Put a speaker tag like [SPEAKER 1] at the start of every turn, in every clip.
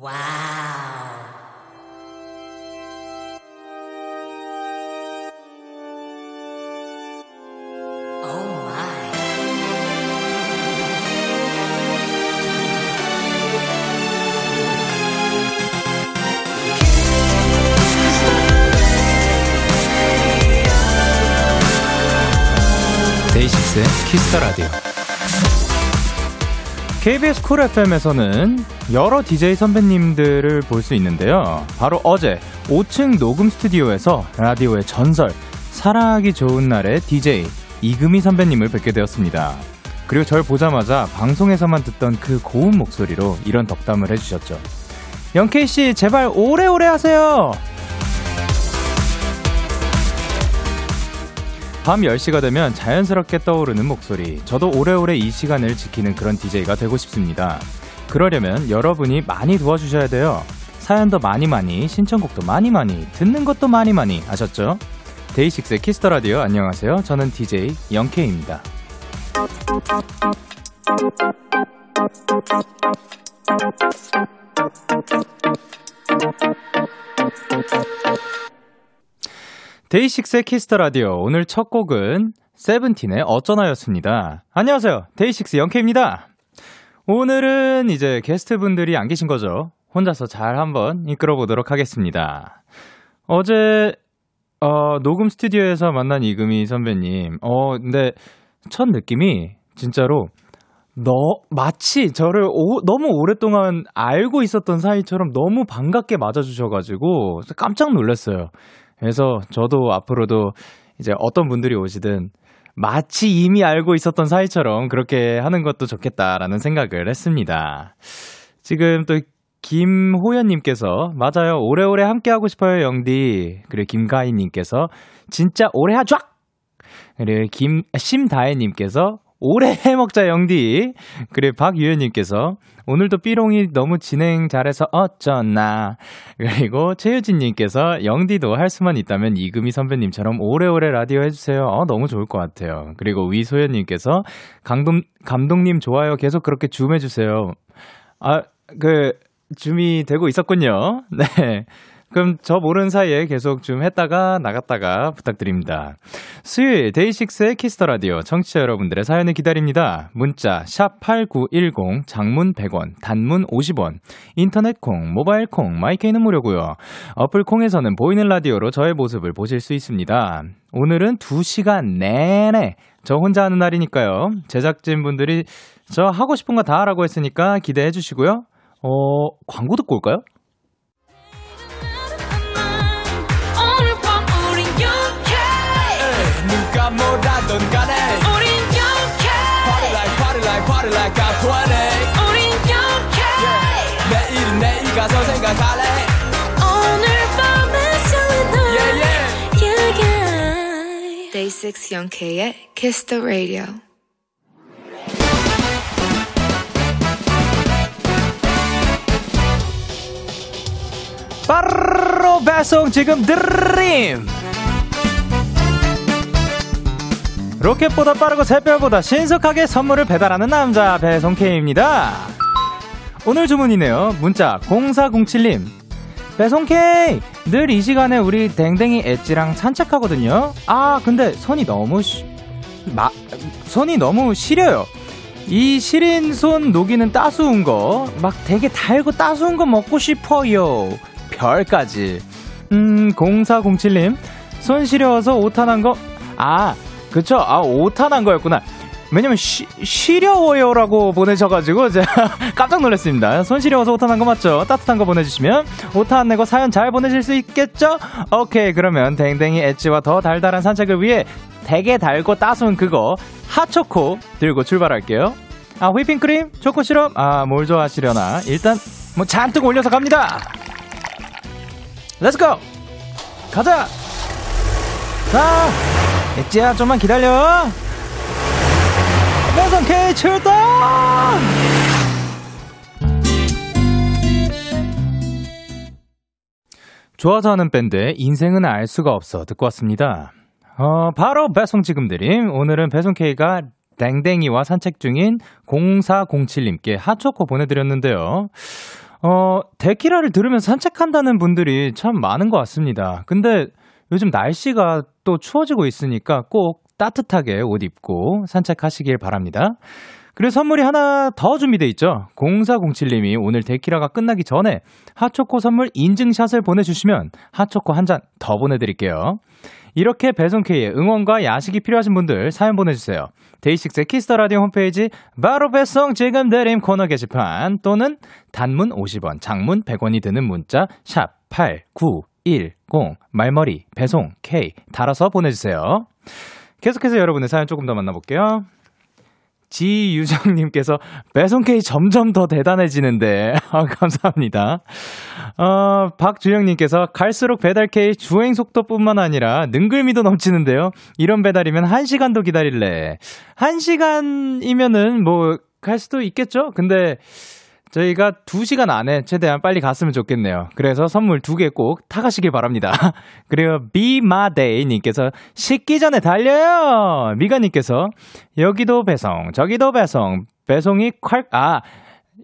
[SPEAKER 1] 와우.
[SPEAKER 2] 데이식스의 키스터 라디오. KBS 쿨 FM에서는 여러 DJ 선배님들을 볼 수 있는데요. 바로 어제 5층 녹음 스튜디오에서 라디오의 전설, 사랑하기 좋은 날의 DJ 이금희 선배님을 뵙게 되었습니다. 그리고 절 보자마자 방송에서만 듣던 그 고운 목소리로 이런 덕담을 해주셨죠. 영케이 씨, 제발 오래오래 하세요! 밤 10시가 되면 자연스럽게 떠오르는 목소리. 저도 오래오래 이 시간을 지키는 그런 DJ가 되고 싶습니다. 그러려면 여러분이 많이 도와주셔야 돼요. 사연도 많이 많이, 신청곡도 많이 많이, 듣는 것도 많이 많이 아셨죠? 데이식스의 Kiss the Radio 안녕하세요. 저는 DJ 영케이입니다. 데이식스의 Kiss the Radio 오늘 첫 곡은 세븐틴의 어쩌나였습니다. 안녕하세요. 데이식스 영케이입니다. 오늘은 이제 게스트분들이 안 계신 거죠. 혼자서 잘 한번 이끌어 보도록 하겠습니다. 어제 어, 녹음 스튜디오에서 만난 이금희 선배님. 어, 근데 첫 느낌이 진짜로 너 마치 저를 오, 너무 오랫동안 알고 있었던 사이처럼 너무 반갑게 맞아주셔가지고 깜짝 놀랐어요. 그래서 저도 앞으로도 이제 어떤 분들이 오시든 마치 이미 알고 있었던 사이처럼 그렇게 하는 것도 좋겠다라는 생각을 했습니다. 지금 또 김호연님께서 맞아요. 오래오래 함께하고 싶어요 영디. 그리고 김가희님께서 진짜 오래 하죠 그리고 김 심다혜님께서 오래 해먹자 영디. 그리고 박유현님께서 오늘도 삐롱이 너무 진행 잘해서 어쩌나. 그리고 최유진님께서 영디도 할 수만 있다면 이금희 선배님처럼 오래오래 라디오 해주세요. 어 너무 좋을 것 같아요. 그리고 위소연님께서 감독 감독님 좋아요. 계속 그렇게 줌 해주세요. 아 그 줌이 되고 있었군요. 네 그럼 저 모르는 사이에 계속 줌 했다가 나갔다가 부탁드립니다. 수요일 데이식스의 Kiss the Radio 청취자 여러분들의 사연을 기다립니다. 문자 샵8910 장문 100원, 단문 50원. 인터넷 콩, 모바일 콩, 마이케이는 무료고요. 어플 콩에서는 보이는 라디오로 저의 모습을 보실 수 있습니다. 오늘은 2시간 내내 저 혼자 하는 날이니까요. 제작진분들이 저 하고 싶은 거 다 하라고 했으니까 기대해 주시고요. 어, 광고 듣고 올까요?
[SPEAKER 3] Like I'm 20
[SPEAKER 4] 우린 영케
[SPEAKER 3] 내일은 내일 가서 생각할래
[SPEAKER 4] 오늘 밤에 설레는
[SPEAKER 3] Yeah yeah
[SPEAKER 4] yeah Day 6 영케의 Kiss the Radio
[SPEAKER 2] 빠르로 배송 지금 드림 로켓보다 빠르고 새별보다 신속하게 선물을 배달하는 남자 배송 K입니다. 오늘 주문이네요. 문자 0407님. 배송 K! 늘 이 시간에 우리 댕댕이 엣지랑 산책하거든요. 아 근데 손이 너무 시, 마, 손이 너무 시려요. 이 시린 손 녹이는 따스운 거 막 되게 달고 따스운 거 먹고 싶어요. 별까지. 음, 0407님. 손 시려워서 오탄한 거, 아, 그쵸. 아, 오탄한 거였구나. 왜냐면, 쉬, 시려워요라고 보내셔가지고, 제가 깜짝 놀랐습니다. 손 시려워서 오타 난 거 맞죠? 따뜻한 거 보내주시면, 오타 안 내고 사연 잘 보내실 수 있겠죠? 오케이. 그러면, 댕댕이 엣지와 더 달달한 산책을 위해, 되게 달고 따스운 그거, 핫초코 들고 출발할게요. 아, 휘핑크림? 초코 시럽? 아, 뭘 좋아하시려나? 일단, 뭐, 잔뜩 올려서 갑니다! Let's go! 가자! 자, 엣지야, 좀만 기다려! 배송 K 출동! 좋아서 하는 밴드의 인생은 알 수가 없어 듣고 왔습니다. 어, 바로 배송 지금 드림. 오늘은 배송 K가 댕댕이와 산책 중인 0407님께 핫초코 보내드렸는데요. 어, 데키라를 들으면서 산책한다는 분들이 참 많은 것 같습니다. 근데 요즘 날씨가 또 추워지고 있으니까 꼭 따뜻하게 옷 입고 산책하시길 바랍니다. 그리고 선물이 하나 더 준비돼 있죠. 0407님이 오늘 데키라가 끝나기 전에 핫초코 선물 인증샷을 보내주시면 핫초코 한 잔 더 보내드릴게요. 이렇게 배송K의 응원과 야식이 필요하신 분들 사연 보내주세요. DAY6의 Kiss the Radio 홈페이지 바로 배송 지금 드림 코너 게시판 또는 단문 50원, 장문 100원이 드는 문자 샵 8910 말머리 배송 K 달아서 보내주세요. 계속해서 여러분의 사연 조금 더 만나볼게요. 지유정님께서 배송 K 점점 더 대단해지는데 아, 감사합니다. 어, 박주영님께서 갈수록 배달 K 주행 속도뿐만 아니라 능글미도 넘치는데요. 이런 배달이면 1 시간도 기다릴래. 1 시간이면은 뭐 갈 수도 있겠죠. 근데 저희가 2시간 안에 최대한 빨리 갔으면 좋겠네요. 그래서 선물 두개꼭 타가시길 바랍니다. 그리고 비마데이님께서 식기 전에 달려요! 미가님께서 여기도 배송, 저기도 배송, 배송이 콸, 아,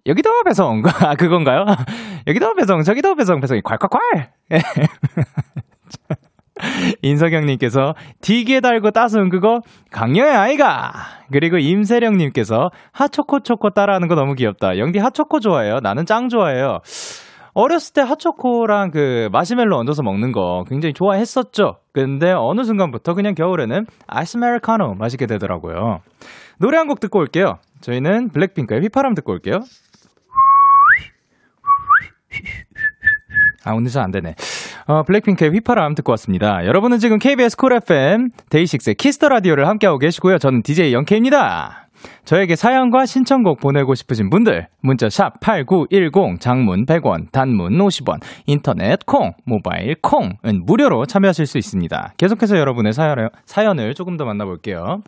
[SPEAKER 2] 여기도 배송, 아, 그건가요? 여기도 배송, 저기도 배송, 배송이 콸콸콸! 인석영님께서 디게 달고 따스운 그거 강요의 아이가. 그리고 임세령님께서 하초코초코 따라하는 거 너무 귀엽다. 영디 하초코 좋아해요? 나는 짱 좋아해요. 어렸을 때 핫초코랑 그 마시멜로 얹어서 먹는 거 굉장히 좋아했었죠. 근데 어느 순간부터 그냥 겨울에는 아이스 아메리카노 마시게 되더라고요. 노래 한 곡 듣고 올게요. 저희는 BLACKPINK의 휘파람 듣고 올게요 아, 오늘 잘 안 되네. 어, BLACKPINK의 휘파람 듣고 왔습니다. 여러분은 지금 KBS 쿨 FM 데이식스의 키스터 라디오를 함께하고 계시고요. 저는 DJ 영케입니다. 저에게 사연과 신청곡 보내고 싶으신 분들 문자 샵 8910 장문 100원 단문 50원 인터넷 콩 모바일 콩은 무료로 참여하실 수 있습니다. 계속해서 여러분의 사연을, 사연을 조금 더 만나볼게요.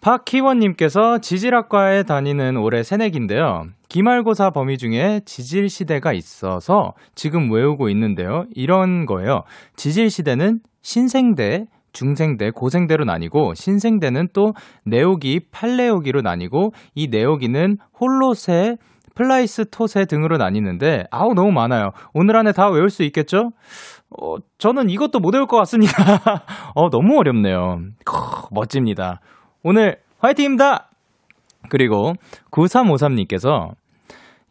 [SPEAKER 2] 박희원님께서 지질학과에 다니는 올해 새내기인데요. 기말고사 범위 중에 지질 시대가 있어서 지금 외우고 있는데요. 이런 거예요. 지질 시대는 신생대, 중생대, 고생대로 나뉘고 신생대는 또 네오기, 팔레오기로 나뉘고 이 네오기는 홀로세, 플라이스토세 등으로 나뉘는데 아우 너무 많아요. 오늘 안에 다 외울 수 있겠죠? 어, 저는 이것도 못 외울 것 같습니다. 어, 너무 어렵네요. 크, 멋집니다. 오늘 화이팅입니다! 그리고 9353님께서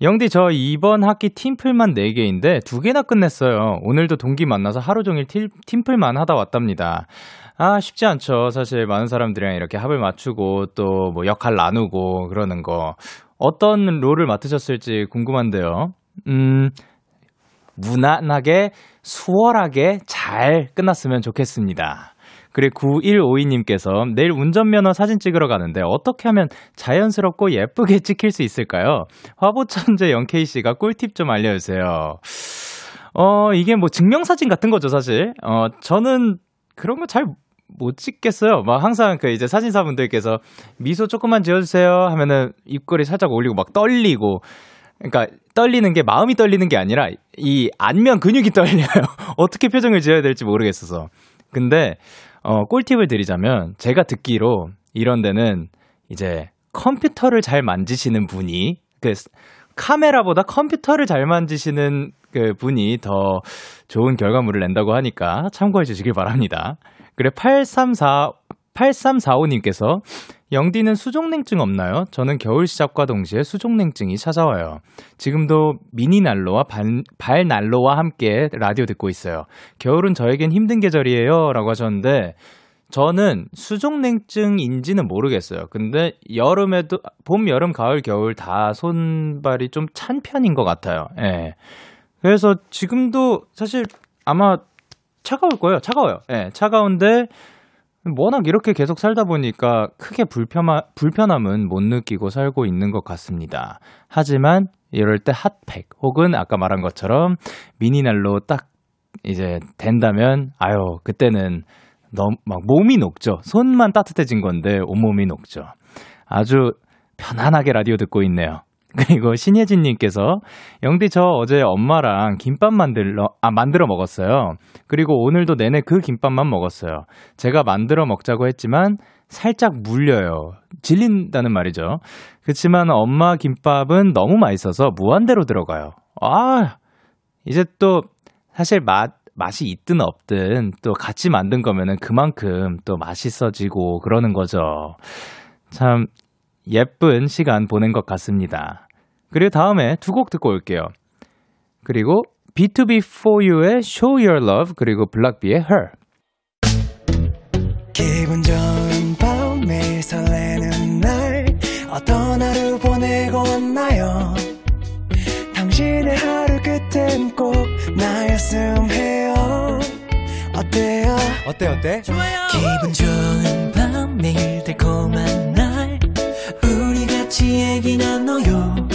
[SPEAKER 2] 영디 저 이번 학기 팀플만 4개인데 2개나 끝냈어요. 오늘도 동기 만나서 하루 종일 팀, 팀플만 하다 왔답니다. 아, 쉽지 않죠. 사실 많은 사람들이랑 이렇게 합을 맞추고 또 뭐 역할 나누고 그러는 거. 어떤 롤을 맡으셨을지 궁금한데요. 음, 무난하게, 수월하게 잘 끝났으면 좋겠습니다. 그리고 9152님께서 내일 운전면허 사진 찍으러 가는데 어떻게 하면 자연스럽고 예쁘게 찍힐 수 있을까요? 화보천재 영케이씨가 꿀팁 좀 알려주세요. 어, 이게 뭐 증명사진 같은 거죠, 사실. 어, 저는 그런 거 잘 못 찍겠어요. 막 항상 그 이제 사진사분들께서 미소 조금만 지어주세요 하면은 입꼬리 살짝 올리고 막 떨리고 그러니까 떨리는 게 마음이 떨리는 게 아니라 이 안면 근육이 떨려요. 어떻게 표정을 지어야 될지 모르겠어서. 근데 어, 꿀팁을 드리자면 제가 듣기로 이런 데는 이제 컴퓨터를 잘 만지시는 분이 그 카메라보다 컴퓨터를 잘 만지시는 그 분이 더 좋은 결과물을 낸다고 하니까 참고해 주시길 바랍니다. 그래 834 8345님께서 영디는 수족냉증 없나요? 저는 겨울 시작과 동시에 수족냉증이 찾아와요. 지금도 미니 난로와 발, 발 난로와 함께 라디오 듣고 있어요. 겨울은 저에겐 힘든 계절이에요. 라고 하셨는데, 저는 수족냉증인지는 모르겠어요. 근데 여름에도, 봄, 여름, 가을, 겨울 다 손발이 좀 찬 편인 것 같아요. 예. 그래서 지금도 사실 아마 차가울 거예요. 차가워요. 예. 차가운데, 워낙 이렇게 계속 살다 보니까 크게 불편함, 불편함은 못 느끼고 살고 있는 것 같습니다. 하지만 이럴 때 핫팩 혹은 아까 말한 것처럼 미니날로 딱 이제 된다면 아유 그때는 너무 막 몸이 녹죠. 손만 따뜻해진 건데 온몸이 녹죠. 아주 편안하게 라디오 듣고 있네요. 그리고 신예진님께서 영디 저 어제 엄마랑 김밥 만들러 아 만들어 먹었어요. 그리고 오늘도 내내 그 김밥만 먹었어요. 제가 만들어 먹자고 했지만 살짝 물려요. 질린다는 말이죠. 그렇지만 엄마 김밥은 너무 맛있어서 무한대로 들어가요. 아 이제 또 사실 맛, 맛이 있든 없든 또 같이 만든 거면은 그만큼 또 맛있어지고 그러는 거죠. 참 예쁜 시간 보낸 것 같습니다. 그리고 다음에 두 곡 듣고 올게요. 그리고 B2B for You의 Show Your Love 그리고 블락비의 Her.
[SPEAKER 1] 기분 좋은 밤 매일 설레는 날 어떤 하루 보내고 왔나요 당신의 하루 끝엔 꼭 나였음 해요 어때요
[SPEAKER 3] 어때 어때?
[SPEAKER 1] 기분 좋은 밤 매일 달콤한 날 우리 같이 얘기 나눠요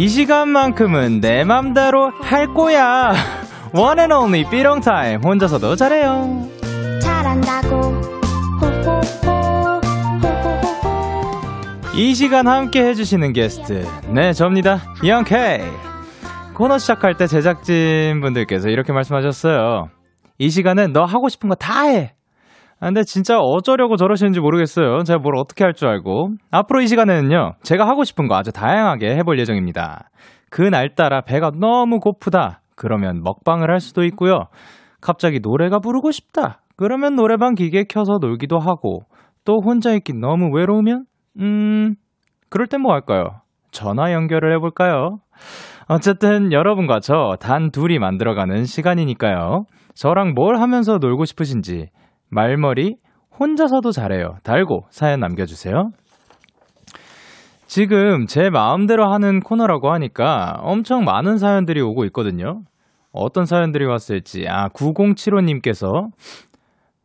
[SPEAKER 2] 이 시간만큼은 내 맘대로 할 거야. One and only 삐롱 타임. 혼자서도 잘해요.
[SPEAKER 5] 잘한다고
[SPEAKER 2] 이 시간 함께 해주시는 게스트. 네, 접니다. 이영케이. 코너 시작할 때 제작진 분들께서 이렇게 말씀하셨어요. 이 시간은 너 하고 싶은 거 다 해. 아, 근데 진짜 어쩌려고 저러시는지 모르겠어요. 제가 뭘 어떻게 할 줄 알고. 앞으로 이 시간에는요, 제가 하고 싶은 거 아주 다양하게 해볼 예정입니다. 그날 따라 배가 너무 고프다. 그러면 먹방을 할 수도 있고요. 갑자기 노래가 부르고 싶다. 그러면 노래방 기계 켜서 놀기도 하고, 또 혼자 있기 너무 외로우면, 음, 그럴 땐 뭐 할까요? 전화 연결을 해볼까요? 어쨌든 여러분과 저 단 둘이 만들어가는 시간이니까요. 저랑 뭘 하면서 놀고 싶으신지 말머리 혼자서도 잘해요. 달고 사연 남겨주세요. 지금 제 마음대로 하는 코너라고 하니까 엄청 많은 사연들이 오고 있거든요. 어떤 사연들이 왔을지. 아, 9075님께서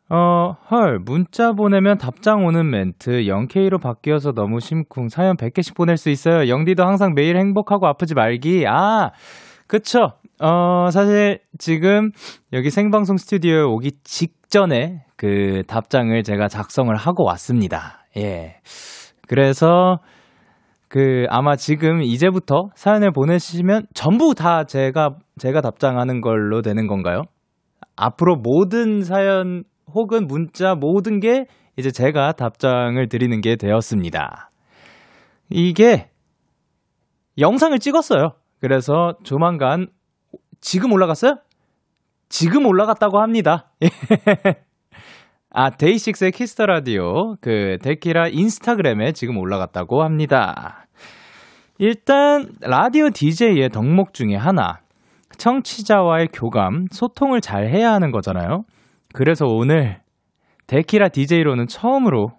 [SPEAKER 2] 어, 헐, 문자 보내면 답장 오는 멘트 0K로 바뀌어서 너무 심쿵. 사연 100개씩 보낼 수 있어요. 영디도 항상 매일 행복하고 아프지 말기. 아, 그쵸. 어, 사실 지금 여기 생방송 스튜디오에 오기 직 전에 그 답장을 제가 작성을 하고 왔습니다. 예. 그래서 그 아마 지금 이제부터 사연을 보내시면 전부 다 제가 제가 답장하는 걸로 되는 건가요? 앞으로 모든 사연 혹은 문자 모든 게 이제 제가 답장을 드리는 게 되었습니다. 이게 영상을 찍었어요. 그래서 조만간 지금 올라갔어요? 지금 올라갔다고 합니다. 아, DAY6의 Kiss the Radio 그 데키라 인스타그램에 지금 올라갔다고 합니다. 일단 라디오 DJ의 덕목 중에 하나 청취자와의 교감, 소통을 잘 해야 하는 거잖아요. 그래서 오늘 데키라 DJ로는 처음으로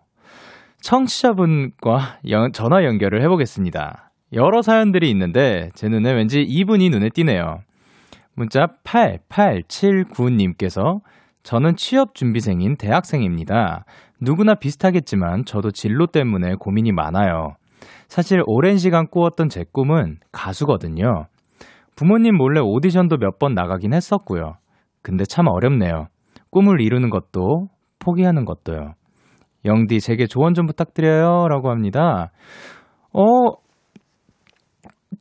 [SPEAKER 2] 청취자분과 연- 전화 연결을 해보겠습니다. 여러 사연들이 있는데 제 눈에 왠지 이분이 눈에 띄네요. 문자 8879님께서 저는 취업 준비생인 대학생입니다. 누구나 비슷하겠지만 저도 진로 때문에 고민이 많아요. 사실 오랜 시간 꾸었던 제 꿈은 가수거든요. 부모님 몰래 오디션도 몇 번 나가긴 했었고요. 근데 참 어렵네요. 꿈을 이루는 것도 포기하는 것도요. 영디 제게 조언 좀 부탁드려요. 라고 합니다. 어,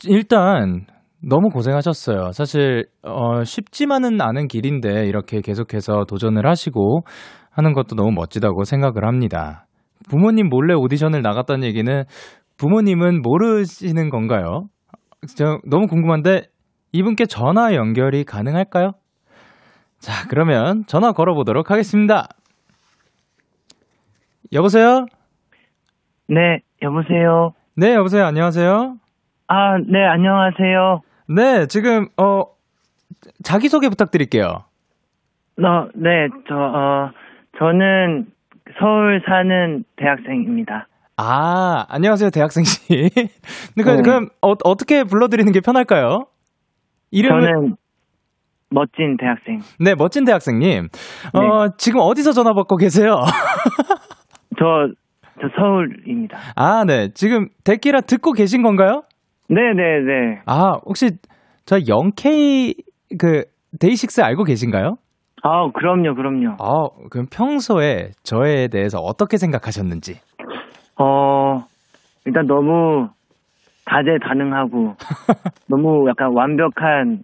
[SPEAKER 2] 일단 너무 고생하셨어요. 사실 어, 쉽지만은 않은 길인데 이렇게 계속해서 도전을 하시고 하는 것도 너무 멋지다고 생각을 합니다. 부모님 몰래 오디션을 나갔다는 얘기는 부모님은 모르시는 건가요? 저 너무 궁금한데 이분께 전화 연결이 가능할까요? 자, 그러면 전화 걸어보도록 하겠습니다. 여보세요?
[SPEAKER 6] 네, 여보세요.
[SPEAKER 2] 네, 여보세요. 안녕하세요.
[SPEAKER 6] 아, 네, 안녕하세요.
[SPEAKER 2] 네, 지금 어 자기 소개 부탁드릴게요.
[SPEAKER 6] 너, 네, 저, 어, 저는 서울 사는 대학생입니다.
[SPEAKER 2] 아, 안녕하세요, 대학생 씨. 그럼,
[SPEAKER 6] 네.
[SPEAKER 2] 그럼 어, 어떻게 불러드리는 게 편할까요? 이름을
[SPEAKER 6] 저는 멋진 대학생.
[SPEAKER 2] 네, 멋진 대학생님. 어, 지금 어디서 전화 받고 계세요?
[SPEAKER 6] 저, 저 서울입니다.
[SPEAKER 2] 아, 네. 지금 데키라 듣고 계신 건가요?
[SPEAKER 6] 네네네.
[SPEAKER 2] 아, 혹시 저 0K 그 데이식스 알고 계신가요?
[SPEAKER 6] 아, 그럼요, 그럼요.
[SPEAKER 2] 아, 그럼 평소에 저에 대해서 어떻게 생각하셨는지.
[SPEAKER 6] 어, 일단 너무 다재다능하고 너무 약간 완벽한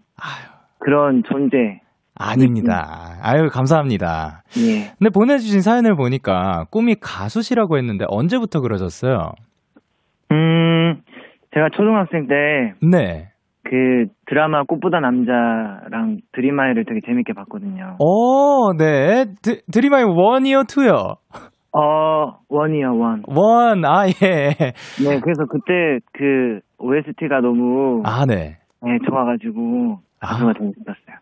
[SPEAKER 6] 그런 존재.
[SPEAKER 2] 아닙니다. 아유, 감사합니다.
[SPEAKER 6] 예.
[SPEAKER 2] 근데 보내주신 사연을 보니까 꿈이 가수시라고 했는데 언제부터 그러셨어요?
[SPEAKER 6] 음, 제가 초등학생 때
[SPEAKER 2] 네.
[SPEAKER 6] 그 드라마 꽃보다 남자랑 드림아이를 되게 재밌게 봤거든요.
[SPEAKER 2] 오, 네. 드, 드림아이 원이요, 투요?
[SPEAKER 6] 어, 원이요, 원.
[SPEAKER 2] 원, 아, 예.
[SPEAKER 6] 네, 그래서 그때 그 OST가 너무
[SPEAKER 2] 아, 네.
[SPEAKER 6] 네, 좋아가지고 가수가
[SPEAKER 2] 아.
[SPEAKER 6] 되고 싶었어요.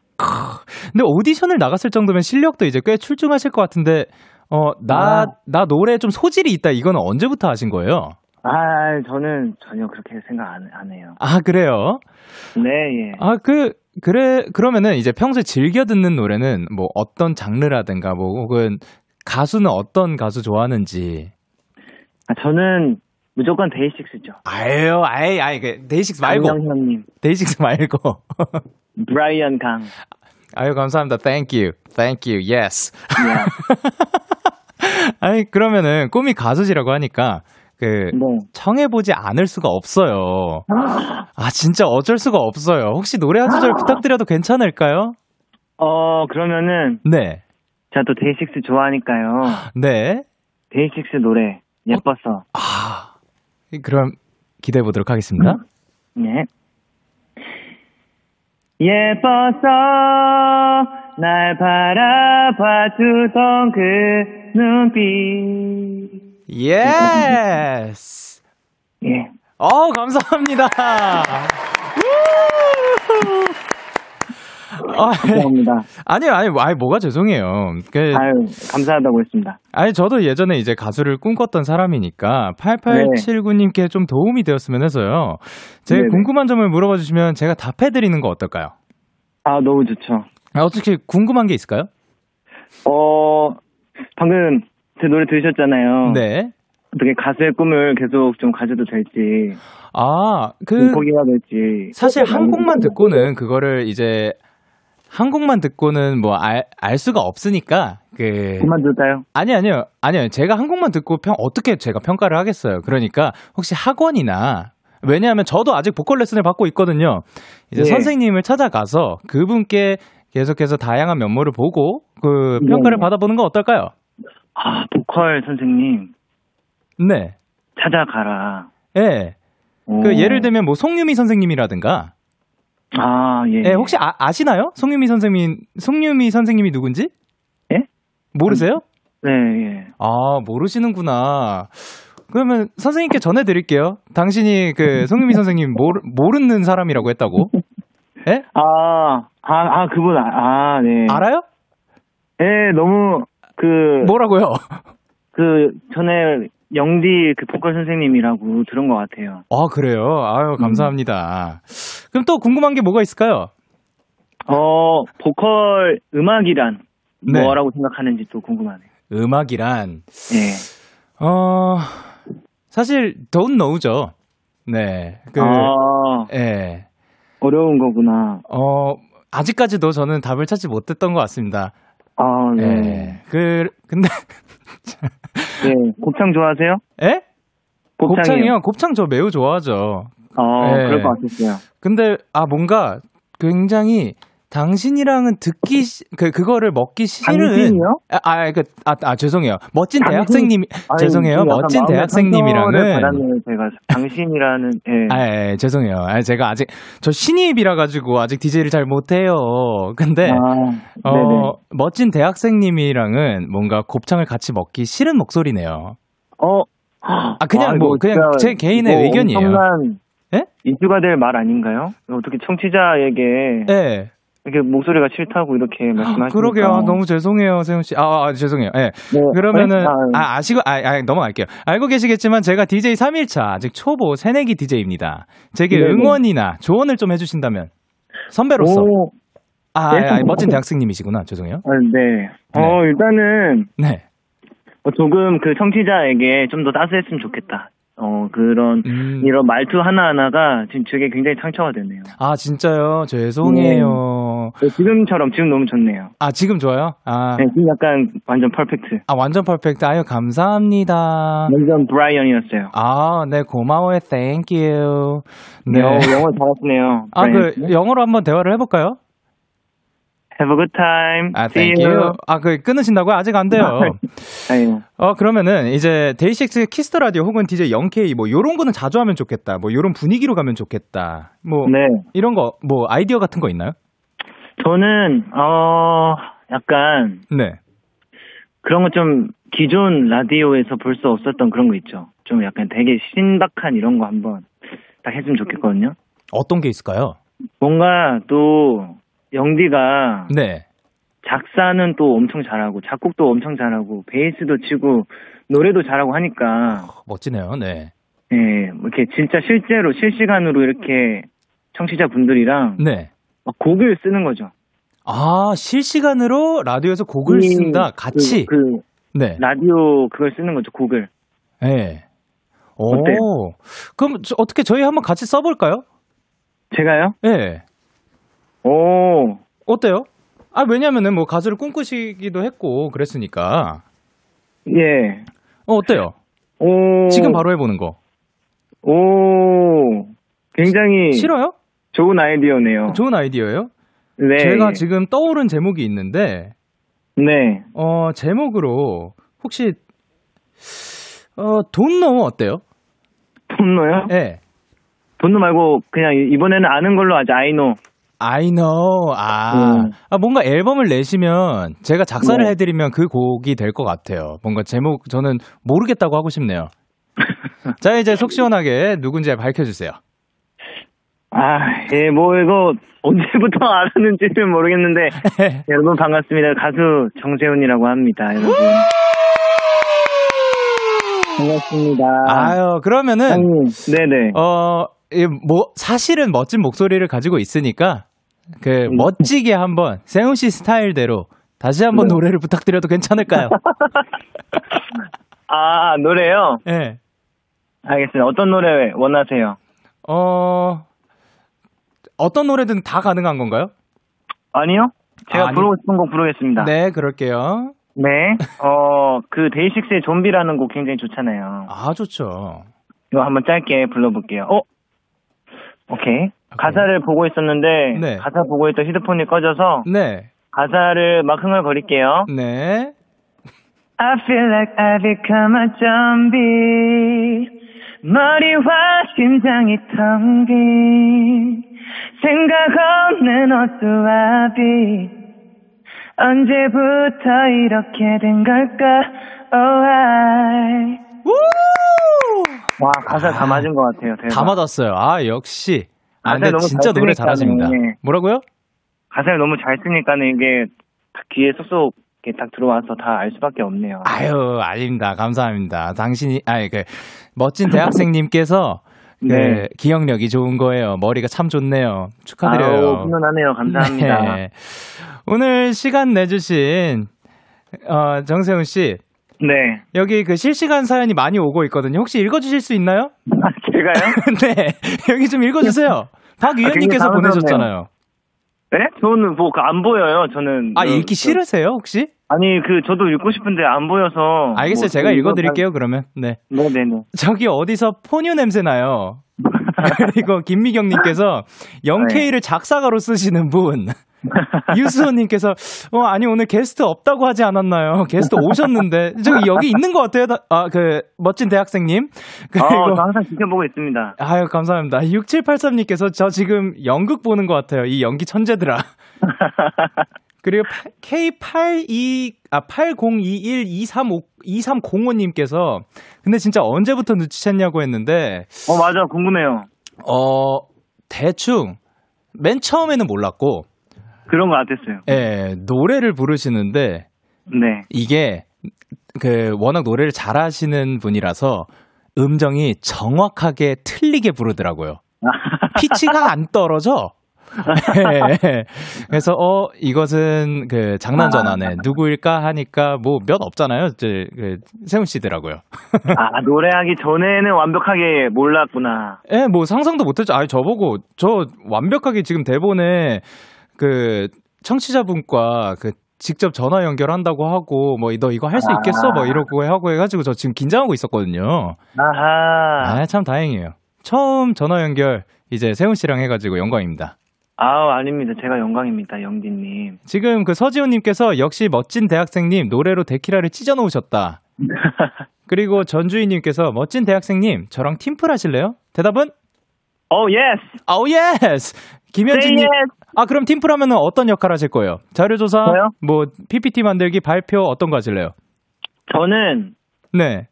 [SPEAKER 2] 근데 오디션을 나갔을 정도면 실력도 이제 꽤 출중하실 것 같은데, 어, 나,
[SPEAKER 6] 아.
[SPEAKER 2] 나 노래 좀 소질이 있다. 이거는 언제부터 하신 거예요?
[SPEAKER 6] 아, 저는 전혀 그렇게 생각 안, 안 해요.
[SPEAKER 2] 아, 그래요?
[SPEAKER 6] 네, 예.
[SPEAKER 2] 아, 그, 그래, 그러면은 이제 평소에 즐겨 듣는 노래는 뭐 어떤 장르라든가 뭐 혹은 가수는 어떤 가수 좋아하는지.
[SPEAKER 6] 아, 저는 무조건 DAY6죠.
[SPEAKER 2] 아유, 아이, 아이, 그, DAY6 말고.
[SPEAKER 6] 강영현님,
[SPEAKER 2] DAY6 말고.
[SPEAKER 6] 브라이언 강.
[SPEAKER 2] 아유, 감사합니다. Thank you. Thank you. Yes.
[SPEAKER 6] 예.
[SPEAKER 2] 아니, 그러면은 꿈이 가수시라고 하니까 그,
[SPEAKER 6] 네.
[SPEAKER 2] 청해보지 않을 수가 없어요. 아, 진짜 어쩔 수가 없어요. 혹시 노래 한 소절 부탁드려도 괜찮을까요?
[SPEAKER 6] 어, 그러면은
[SPEAKER 2] 네.
[SPEAKER 6] 제가 또 데이식스 좋아하니까요.
[SPEAKER 2] 네.
[SPEAKER 6] 데이식스 노래 예뻐서.
[SPEAKER 2] 아, 그럼 기대해 보도록 하겠습니다.
[SPEAKER 6] 예. 예뻤어 날 바라봐 주던 그 눈빛.
[SPEAKER 2] Yes.
[SPEAKER 6] 예.
[SPEAKER 2] 어, 감사합니다. 아,
[SPEAKER 6] 감사합니다.
[SPEAKER 2] 아니요, 아니, 아니, 뭐가 죄송해요. 그,
[SPEAKER 6] 아유, 감사하다고 했습니다.
[SPEAKER 2] 아니, 저도 예전에 이제 가수를 꿈꿨던 사람이니까 8879님께 좀 도움이 되었으면 해서요. 제가
[SPEAKER 6] 네네.
[SPEAKER 2] 궁금한 점을 물어봐 주시면 제가 답해드리는 거 어떨까요?
[SPEAKER 6] 아, 너무 좋죠.
[SPEAKER 2] 아, 어떻게 궁금한 게 있을까요?
[SPEAKER 6] 어, 방금 제 노래 들으셨잖아요.
[SPEAKER 2] 네.
[SPEAKER 6] 어떻게 가수의 꿈을 계속 좀 가져도 될지,
[SPEAKER 2] 아, 그,
[SPEAKER 6] 좀 포기해야 될지.
[SPEAKER 2] 사실 한 곡만 듣고는 그거를 이제 한 곡만 듣고는 뭐 알 알 수가 없으니까 그
[SPEAKER 6] 그만둘까요?
[SPEAKER 2] 아니 아니요 아니요 제가 한 곡만 듣고 평 어떻게 제가 평가를 하겠어요 그러니까 혹시 학원이나 왜냐하면 저도 아직 보컬 레슨을 받고 있거든요 이제
[SPEAKER 6] 네.
[SPEAKER 2] 선생님을 찾아가서 그분께 계속해서 다양한 면모를 보고 그 평가를
[SPEAKER 6] 네.
[SPEAKER 2] 받아보는 건 어떨까요?
[SPEAKER 6] 아, 보컬 선생님,
[SPEAKER 2] 네,
[SPEAKER 6] 찾아가라.
[SPEAKER 2] 예.
[SPEAKER 6] 오.
[SPEAKER 2] 그 예를 들면 뭐 송유미 선생님이라든가
[SPEAKER 6] 아, 예.
[SPEAKER 2] 예, 혹시 아, 아시나요? 송유미 선생님, 송유미 선생님이 누군지?
[SPEAKER 6] 예?
[SPEAKER 2] 모르세요?
[SPEAKER 6] 네, 예.
[SPEAKER 2] 아, 모르시는구나. 그러면 선생님께 전해드릴게요. 당신이 그 송유미 선생님 모르, 모르는 사람이라고 했다고. 예?
[SPEAKER 6] 아, 아, 아, 그분, 아, 아, 네.
[SPEAKER 2] 알아요?
[SPEAKER 6] 예, 너무, 그,
[SPEAKER 2] 뭐라고요?
[SPEAKER 6] 그, 전에 영디 그 보컬 선생님이라고 들은 것 같아요.
[SPEAKER 2] 아, 그래요? 아유, 감사합니다. 그럼 또 궁금한 게 뭐가 있을까요?
[SPEAKER 6] 어, 보컬 음악이란
[SPEAKER 2] 네.
[SPEAKER 6] 뭐라고 생각하는지 또 궁금하네요.
[SPEAKER 2] 음악이란,
[SPEAKER 6] 예.
[SPEAKER 2] 어, 사실, don't know죠. 네. 그,
[SPEAKER 6] 아,
[SPEAKER 2] 예.
[SPEAKER 6] 어려운 거구나.
[SPEAKER 2] 어, 아직까지도 저는 답을 찾지 못했던 것 같습니다.
[SPEAKER 6] 아, 네.
[SPEAKER 2] 예. 그, 근데,
[SPEAKER 6] 네. 곱창 좋아하세요?
[SPEAKER 2] 예?
[SPEAKER 6] 곱창이요.
[SPEAKER 2] 곱창이요? 곱창 저 매우 좋아하죠.
[SPEAKER 6] 어,
[SPEAKER 2] 예.
[SPEAKER 6] 그럴 것 같았어요.
[SPEAKER 2] 근데, 아, 뭔가 굉장히 당신이랑은 듣기, 시- 그, 그거를 먹기 싫은.
[SPEAKER 6] 당신이요?
[SPEAKER 2] 아, 아, 그, 아, 아, 죄송해요. 멋진
[SPEAKER 6] 당신?
[SPEAKER 2] 대학생님,
[SPEAKER 6] 아니,
[SPEAKER 2] 죄송해요. 멋진 대학생님이랑은.
[SPEAKER 6] 제가. 당신이라는, 예.
[SPEAKER 2] 아, 예, 죄송해요. 아, 제가 아직, 저 신입이라 가지고 아직 DJ를 잘 못해요. 근데,
[SPEAKER 6] 아,
[SPEAKER 2] 어. 멋진 대학생님이랑은 뭔가 곱창을 같이 먹기 싫은 목소리네요.
[SPEAKER 6] 어,
[SPEAKER 2] 아, 그냥
[SPEAKER 6] 이거
[SPEAKER 2] 뭐, 그냥 제 개인의 의견이에요.
[SPEAKER 6] 엄청난
[SPEAKER 2] 예?
[SPEAKER 6] 이슈가 될 말 아닌가요? 어떻게 청취자에게
[SPEAKER 2] 예.
[SPEAKER 6] 이렇게 목소리가 싫다고 이렇게 말씀하시니까.
[SPEAKER 2] 그러게요. 너무 죄송해요, 세훈 씨. 아, 아, 죄송해요. 예.
[SPEAKER 6] 네.
[SPEAKER 2] 그러면은,
[SPEAKER 6] 네? 아,
[SPEAKER 2] 아, 아시고, 아, 아, 넘어갈게요. 알고 계시겠지만 제가 DJ 3일차, 아직 초보 새내기 DJ입니다. 제게
[SPEAKER 6] 네네.
[SPEAKER 2] 응원이나 조언을 좀 해 주신다면. 선배로서.
[SPEAKER 6] 오,
[SPEAKER 2] 아,
[SPEAKER 6] 네.
[SPEAKER 2] 아, 아, 멋진 대학생님이시구나. 죄송해요.
[SPEAKER 6] 아, 네. 어, 일단은
[SPEAKER 2] 네.
[SPEAKER 6] 어, 조금 그 청취자에게 좀 더 따스했으면 좋겠다. 어, 그런,
[SPEAKER 2] 음.
[SPEAKER 6] 이런 말투 하나 하나가 지금 되게 굉장히 상처가 되네요.
[SPEAKER 2] 아, 진짜요? 죄송해요.
[SPEAKER 6] 네, 지금처럼 지금 너무 좋네요.
[SPEAKER 2] 아, 지금 좋아요? 아,
[SPEAKER 6] 네, 지금 약간 완전 퍼펙트.
[SPEAKER 2] 아, 완전 퍼펙트. 아유, 감사합니다.
[SPEAKER 6] 완전 브라이언이었어요.
[SPEAKER 2] 아, 네, 고마워요. Thank you. 네.
[SPEAKER 6] 네. 어, 영어 잘하시네요.
[SPEAKER 2] 아, 그. 영어로 한번 대화를 해볼까요?
[SPEAKER 6] Have a good time.
[SPEAKER 2] 아,
[SPEAKER 6] See
[SPEAKER 2] thank you. 아, 그, 끊으신다고요? 아직 안 돼요.
[SPEAKER 6] 아유.
[SPEAKER 2] 어, 그러면은, 이제, DAY6 Kiss the Radio 혹은 DJ 0K, 뭐, 요런 거는 자주 하면 좋겠다. 뭐, 요런 분위기로 가면 좋겠다. 뭐,
[SPEAKER 6] 네.
[SPEAKER 2] 이런 거, 뭐, 아이디어 같은 거 있나요?
[SPEAKER 6] 저는, 어, 약간,
[SPEAKER 2] 네.
[SPEAKER 6] 그런 거 좀, 기존 라디오에서 볼 수 없었던 그런 거 있죠. 좀 약간 되게 신박한 이런 거 한번 딱 했으면 좋겠거든요.
[SPEAKER 2] 어떤 게 있을까요?
[SPEAKER 6] 뭔가 또, 영디가
[SPEAKER 2] 네.
[SPEAKER 6] 작사는 또 엄청 잘하고, 작곡도 엄청 잘하고, 베이스도 치고, 노래도 잘하고 하니까,
[SPEAKER 2] 멋지네요. 네.
[SPEAKER 6] 예, 뭐 이렇게 진짜 실제로 실시간으로 이렇게 청취자분들이랑
[SPEAKER 2] 네.
[SPEAKER 6] 막 곡을 쓰는 거죠.
[SPEAKER 2] 아, 실시간으로 라디오에서 곡을
[SPEAKER 6] 이,
[SPEAKER 2] 쓴다. 같이.
[SPEAKER 6] 그, 그
[SPEAKER 2] 네.
[SPEAKER 6] 라디오 그걸 쓰는 거죠, 곡을.
[SPEAKER 2] 네. 오.
[SPEAKER 6] 어때요?
[SPEAKER 2] 그럼 저- 어떻게 저희 한번 같이 써 볼까요?
[SPEAKER 6] 제가요?
[SPEAKER 2] 네.
[SPEAKER 6] 오,
[SPEAKER 2] 어때요? 아, 왜냐면은 뭐 가수를 꿈꾸시기도 했고 그랬으니까.
[SPEAKER 6] 예.
[SPEAKER 2] 어, 어때요?
[SPEAKER 6] 오.
[SPEAKER 2] 지금 바로 해보는 거.
[SPEAKER 6] 오. 굉장히
[SPEAKER 2] 싫어요?
[SPEAKER 6] 좋은 아이디어네요.
[SPEAKER 2] 좋은 아이디어예요?
[SPEAKER 6] 네.
[SPEAKER 2] 제가 지금 떠오른 제목이 있는데,
[SPEAKER 6] 네.
[SPEAKER 2] 어, 제목으로 혹시, 어, 돈노 어때요?
[SPEAKER 6] 돈노요?
[SPEAKER 2] 네.
[SPEAKER 6] 돈노 말고 그냥 이번에는 아는 걸로 하자. 아이노.
[SPEAKER 2] I know. 아,
[SPEAKER 6] 음.
[SPEAKER 2] 아, 뭔가 앨범을 내시면 제가 작사를
[SPEAKER 6] 네.
[SPEAKER 2] 해드리면 그 곡이 될 것 같아요. 뭔가 제목 저는 모르겠다고 하고 싶네요. 자, 이제 속 시원하게 누군지 밝혀주세요.
[SPEAKER 6] 아, 예, 뭐 이거 언제부터 알았는지는 모르겠는데 여러분 반갑습니다. 가수 정재훈이라고 합니다, 여러분. 반갑습니다.
[SPEAKER 2] 아유, 그러면은,
[SPEAKER 6] 형님, 네네.
[SPEAKER 2] 어, 이 뭐, 사실은 멋진 목소리를 가지고 있으니까, 그,
[SPEAKER 6] 음.
[SPEAKER 2] 멋지게 한번, 세훈 씨 스타일대로 다시 한번
[SPEAKER 6] 네.
[SPEAKER 2] 노래를 부탁드려도 괜찮을까요?
[SPEAKER 6] 아, 노래요?
[SPEAKER 2] 예. 네.
[SPEAKER 6] 알겠습니다. 어떤 노래 원하세요?
[SPEAKER 2] 어, 어떤 노래든 다 가능한 건가요?
[SPEAKER 6] 아니요? 제가
[SPEAKER 2] 아니.
[SPEAKER 6] 부르고 싶은 곡 부르겠습니다.
[SPEAKER 2] 네, 그럴게요.
[SPEAKER 6] 네. 어, 그 DAY6의 좀비라는 곡 굉장히 좋잖아요.
[SPEAKER 2] 아, 좋죠.
[SPEAKER 6] 이거 한번 짧게 불러볼게요. 어? 오케이. 가사를 보고 있었는데
[SPEAKER 2] 네.
[SPEAKER 6] 가사 보고 있던 휴대폰이 꺼져서
[SPEAKER 2] 네,
[SPEAKER 6] 가사를 막 흥얼거릴게요.
[SPEAKER 2] 네.
[SPEAKER 6] I feel like I become a zombie. 머리와 심장이 텅 빈 생각 없는 어수아비 언제부터 이렇게 된 걸까 oh I 와 가사 다 맞은 것 같아요 대박
[SPEAKER 2] 다 맞았어요. 아, 역시. 아, 근데
[SPEAKER 6] 너무
[SPEAKER 2] 진짜
[SPEAKER 6] 잘
[SPEAKER 2] 노래 잘하십니다.
[SPEAKER 6] 예.
[SPEAKER 2] 뭐라고요?
[SPEAKER 6] 가사를 너무 잘 쓰니까는 이게 딱 귀에 쏙쏙 이렇게 딱 들어와서 다 알 수밖에 없네요
[SPEAKER 2] 아유, 아닙니다. 감사합니다. 당신이, 아니, 그, 멋진 대학생님께서, 그,
[SPEAKER 6] 네.
[SPEAKER 2] 기억력이 좋은 거예요. 머리가 참 좋네요. 축하드려요.
[SPEAKER 6] 아우, 훈훈하네요 감사합니다
[SPEAKER 2] 네. 오늘 시간 내주신, 어, 정세훈 씨,
[SPEAKER 6] 네.
[SPEAKER 2] 여기 그 실시간 사연이 많이 오고 있거든요. 혹시 읽어주실 수 있나요?
[SPEAKER 6] 아, 제가요?
[SPEAKER 2] 네. 여기 좀 읽어주세요. 박유현님께서
[SPEAKER 6] 굉장히
[SPEAKER 2] 보내셨잖아요.
[SPEAKER 6] 네? 저는 뭐 안 보여요. 저는
[SPEAKER 2] 아,
[SPEAKER 6] 그,
[SPEAKER 2] 읽기
[SPEAKER 6] 그,
[SPEAKER 2] 싫으세요, 혹시?
[SPEAKER 6] 아니 그 저도 읽고 싶은데 안 보여서.
[SPEAKER 2] 알겠어요.
[SPEAKER 6] 뭐,
[SPEAKER 2] 제가 읽어드릴게요, 그러면. 네.
[SPEAKER 6] 다- 네네네.
[SPEAKER 2] 저기 어디서 포뉴 냄새 나요. 그리고 김미경님께서 0K를 작사가로 쓰시는 분. 유수호님께서 어 아니 오늘 게스트 없다고 하지 않았나요? 게스트 오셨는데 저기 여기 있는 것 같아요. 아 그 멋진 대학생님 그리고
[SPEAKER 6] 어, 저 항상 지켜보고 있습니다.
[SPEAKER 2] 아유 감사합니다. 6783님께서 저 지금 연극 보는 것 같아요. 이 연기 천재들아. 그리고 K82 아 802123 2305님께서 근데 진짜 언제부터 눈치챘냐고 했는데
[SPEAKER 6] 어 맞아 궁금해요.
[SPEAKER 2] 어 대충 맨 처음에는 몰랐고
[SPEAKER 6] 그런 거 같았어요.
[SPEAKER 2] 예 노래를 부르시는데
[SPEAKER 6] 네.
[SPEAKER 2] 이게 그 워낙 노래를 잘하시는 분이라서 음정이 정확하게 틀리게 부르더라고요. 피치가 안 떨어져. 예. 그래서 어 이것은 그 장난 전화네 누구일까 하니까 뭐 몇 없잖아요. 이제 그 세훈 씨더라고요.
[SPEAKER 6] 아, 노래하기 전에는 완벽하게 몰랐구나.
[SPEAKER 2] 예, 뭐 상상도 못했죠. 아니 저보고 저 완벽하게 지금 대본에 그 청취자분과 그 직접 전화 연결한다고 하고 뭐 너 이거 할 수 있겠어 뭐 이러고 하고 해가지고 저 지금 긴장하고 있었거든요.
[SPEAKER 6] 아하.
[SPEAKER 2] 아 참 다행이에요. 처음 전화 연결 이제 세훈 씨랑 해가지고 영광입니다.
[SPEAKER 6] 아우, 아닙니다. 제가 영광입니다, 영디님.
[SPEAKER 2] 지금 그 서지훈님께서 역시 멋진 대학생님 노래로 데키라를 찢어 놓으셨다. 그리고 전주희님께서 멋진 대학생님 저랑 팀플 하실래요? 대답은
[SPEAKER 6] 오, yes!
[SPEAKER 2] 아우 yes. 김현진님
[SPEAKER 6] yes.
[SPEAKER 2] 아 그럼 팀플 하면은 어떤 역할 하실 거예요? 자료조사,
[SPEAKER 6] 저요?
[SPEAKER 2] 뭐 PPT 만들기, 발표 어떤 거 하실래요?
[SPEAKER 6] 저는,
[SPEAKER 2] 네.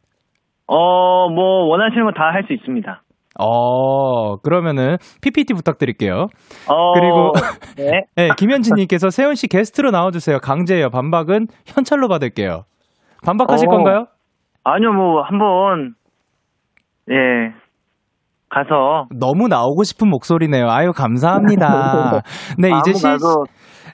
[SPEAKER 6] 어, 뭐, 원하시는 거 다 할 수 있습니다.
[SPEAKER 2] 어 그러면은 PPT 부탁드릴게요.
[SPEAKER 6] 어,
[SPEAKER 2] 그리고
[SPEAKER 6] 네.
[SPEAKER 2] 네, 김현진 님께서 세훈 씨 게스트로 나와 주세요. 강제예요. 반박은 현찰로 받을게요. 반박하실
[SPEAKER 6] 어.
[SPEAKER 2] 건가요?
[SPEAKER 6] 아니요, 뭐, 한번, 예, 가서.
[SPEAKER 2] 너무 나오고 싶은 목소리네요. 아유 감사합니다. 네 이제
[SPEAKER 6] 가서,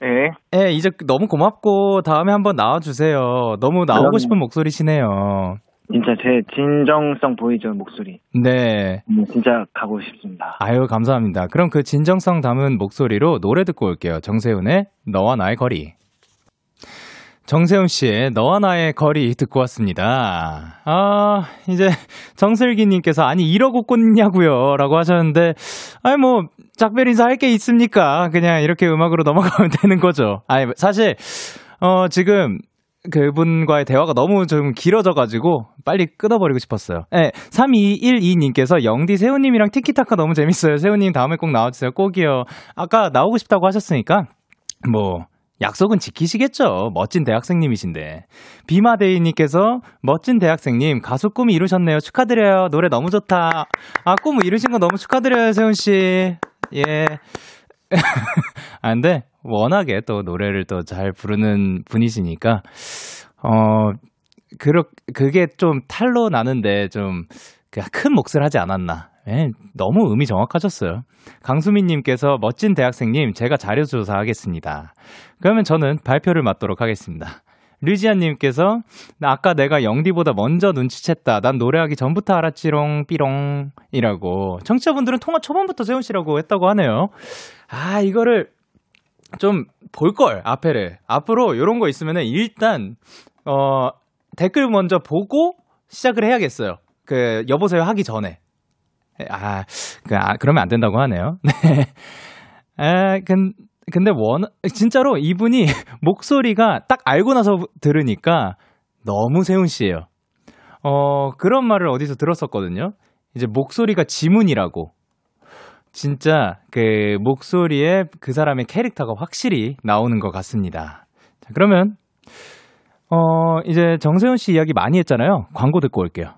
[SPEAKER 6] 예.
[SPEAKER 2] 예 이제 너무 고맙고 다음에 한번 나와 주세요. 너무 나오고
[SPEAKER 6] 그럼요.
[SPEAKER 2] 싶은 목소리시네요.
[SPEAKER 6] 진짜 제 진정성 보이죠, 목소리.
[SPEAKER 2] 네.
[SPEAKER 6] 음, 진짜 가고 싶습니다.
[SPEAKER 2] 아유 감사합니다. 그럼 그 진정성 담은 목소리로 노래 듣고 올게요. 정세훈의 너와 나의 거리. 정세훈 씨의 너와 나의 거리 듣고 왔습니다. 아, 이제 정슬기 님께서 아니 이러고 꽂냐고요 라고 하셨는데 아니 뭐 작별 인사 할 게 있습니까? 그냥 이렇게 음악으로 넘어가면 되는 거죠. 아니 사실 어 지금 그분과의 대화가 너무 좀 길어져가지고 빨리 끊어버리고 싶었어요. 네, 3212님께서 영디 세훈님이랑 티키타카 너무 재밌어요. 세훈님 다음에 꼭 나와주세요. 꼭이요. 아까 나오고 싶다고 하셨으니까 뭐 약속은 지키시겠죠. 멋진 대학생님이신데. 비마데이님께서 멋진 대학생님 가수 꿈 이루셨네요. 축하드려요. 노래 너무 좋다. 아, 꿈 이루신 거 너무 축하드려요, 세훈 씨. 예. 아, 근데 워낙에 또 노래를 또 잘 부르는 분이시니까, 어, 그렇, 그게 좀 탈로 나는데 좀, 큰 몫을 하지 않았나. 예, 너무 음이 정확하셨어요. 강수민님께서 멋진 대학생님, 제가 자료조사하겠습니다. 그러면 저는 발표를 맡도록 하겠습니다. 류지아님께서 나 아까 내가 영디보다 먼저 눈치챘다. 난 노래하기 전부터 알았지롱 삐롱이라고. 청취자분들은 통화 초반부터 세훈 씨라고 했다고 하네요. 아 이거를 좀 볼 걸 앞에를 앞으로 이런 거 있으면은 일단 어 댓글 먼저 보고 시작을 해야겠어요. 그 여보세요 하기 전에. 아, 그, 아 그러면 안 된다고 하네요. 네. 아, 근, 근데 원, 진짜로 이분이 목소리가 딱 알고 나서 들으니까 너무 세훈 씨예요. 어, 그런 말을 어디서 들었었거든요. 이제 목소리가 지문이라고. 진짜 그 목소리에 그 사람의 캐릭터가 확실히 나오는 것 같습니다. 자, 그러면, 어, 이제 정세훈 씨 이야기 많이 했잖아요. 광고 듣고 올게요.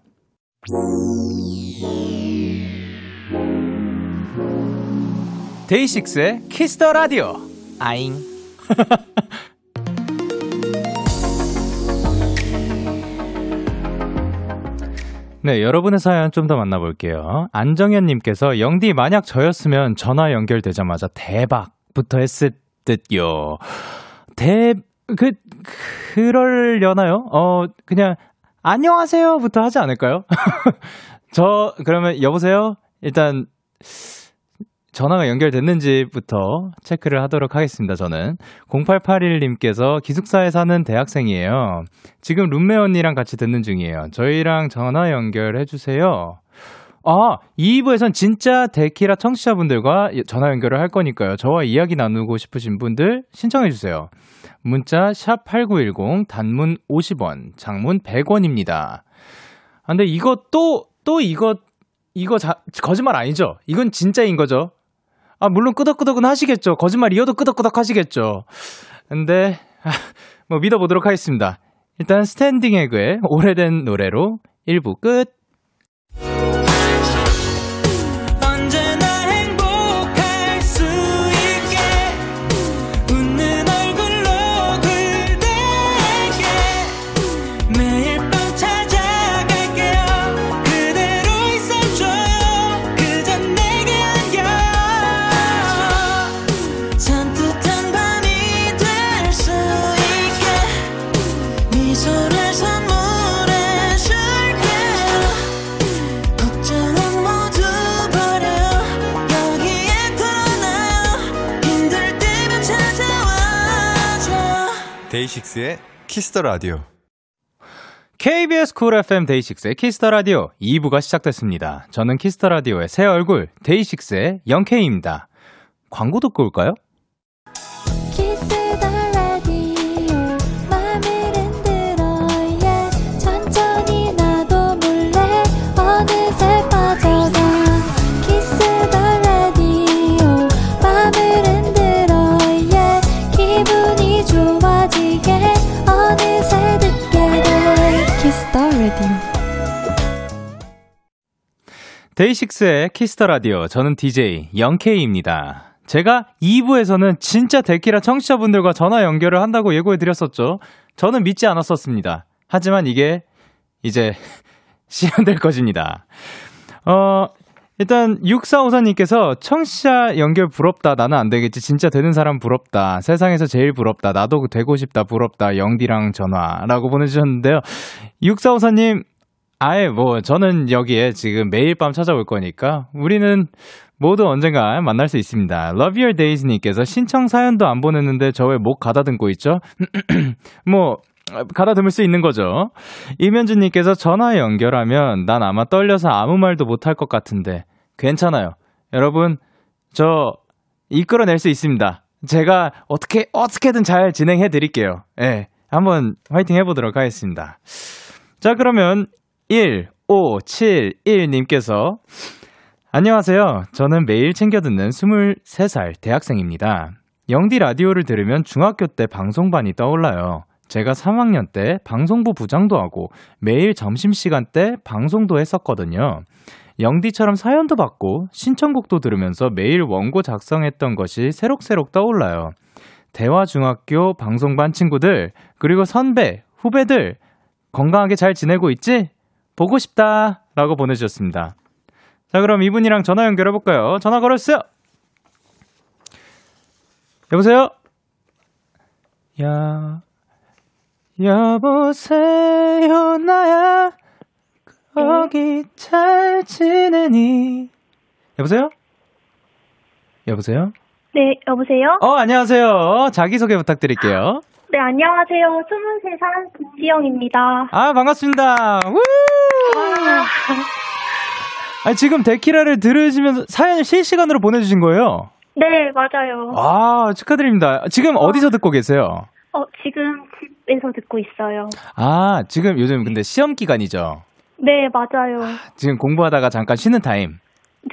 [SPEAKER 2] DAY6의 Kiss the Radio. 아잉. 네, 여러분의 사연 좀 더 만나볼게요. 안정현님께서 영디 만약 저였으면 전화 연결되자마자 대박부터 했을 듯요. 대, 그, 그럴려나요? 어, 그냥, 안녕하세요부터 하지 않을까요? 저, 그러면 여보세요? 일단, 전화가 연결됐는지부터 체크를 하도록 하겠습니다, 저는. 0881님께서 기숙사에 사는 대학생이에요. 지금 룸메 언니랑 같이 듣는 중이에요. 저희랑 전화 연결해 주세요. 아, 2부에선 진짜 데키라 청취자분들과 전화 연결을 할 거니까요. 저와 이야기 나누고 싶으신 분들 신청해 주세요. 문자 샵8910 단문 50원, 장문 100원입니다. 아, 근데 이거 또, 또 이거, 이거 자, 거짓말 아니죠? 이건 진짜인 거죠? 아, 물론 끄덕끄덕은 하시겠죠. 거짓말이어도 끄덕끄덕 하시겠죠. 근데, 아, 뭐 믿어보도록 하겠습니다. 일단 스탠딩 에그의 오래된 노래로 1부 끝.
[SPEAKER 7] DAY6의 Kiss the Radio.
[SPEAKER 2] KBS 쿨 FM 데이식스의 키스터 라디오 2부가 시작됐습니다. 저는 Kiss the Radio의 새 얼굴 DAY6의 Young K입니다. 광고 듣고 올까요? DAY6의 Kiss the Radio 저는 DJ Young K입니다. 제가 2부에서는 진짜 데키라 청취자분들과 전화 연결을 한다고 예고해 드렸었죠. 저는 믿지 않았었습니다. 하지만 이게 이제 실현될 것입니다. 어, 일단 6454님께서 청취자 연결 부럽다. 나는 안 되겠지. 진짜 되는 사람 부럽다. 세상에서 제일 부럽다. 나도 되고 싶다. 부럽다. 영디랑 전화라고 보내 주셨는데요. 6454님 아예 뭐 저는 여기에 지금 매일 밤 찾아올 거니까 우리는 모두 언젠가 만날 수 있습니다. Love Your Days님께서 신청 사연도 안 보냈는데 저 왜 목 가다듬고 있죠? 뭐 가다듬을 수 있는 거죠. 이면준 님께서 전화 연결하면 난 아마 떨려서 아무 말도 못할 것 같은데 괜찮아요. 여러분 저 이끌어낼 수 있습니다. 제가 어떻게 어떻게든 잘 진행해 드릴게요. 예. 한번 화이팅 해 보도록 하겠습니다. 자, 그러면 1571님께서 안녕하세요. 저는 매일 챙겨 듣는 23살 대학생입니다. 영디 라디오를 들으면 중학교 때 방송반이 떠올라요. 제가 3학년 때 방송부 부장도 하고 매일 점심시간 때 방송도 했었거든요. 영디처럼 사연도 받고 신청곡도 들으면서 매일 원고 작성했던 것이 새록새록 떠올라요. 대화중학교 방송반 친구들, 그리고 선배, 후배들, 건강하게 잘 지내고 있지? 보고 싶다. 라고 보내주셨습니다. 자, 그럼 이분이랑 전화 연결해볼까요? 전화 걸었어요! 여보세요? 야, 여보세요, 나야. 거기 잘 지내니? 여보세요? 여보세요?
[SPEAKER 8] 네, 여보세요?
[SPEAKER 2] 어, 안녕하세요. 자기소개 부탁드릴게요.
[SPEAKER 8] 네, 안녕하세요. 23살 김지영입니다.
[SPEAKER 2] 아, 반갑습니다. 우! 아, 지금 데키라를 들으시면서 사연을 실시간으로 보내주신 거예요?
[SPEAKER 8] 네, 맞아요.
[SPEAKER 2] 아, 축하드립니다. 지금 어디서 듣고 계세요?
[SPEAKER 8] 어, 지금 집에서 듣고 있어요.
[SPEAKER 2] 아, 지금 요즘 근데 시험 기간이죠?
[SPEAKER 8] 네, 맞아요.
[SPEAKER 2] 지금 공부하다가 잠깐 쉬는 타임.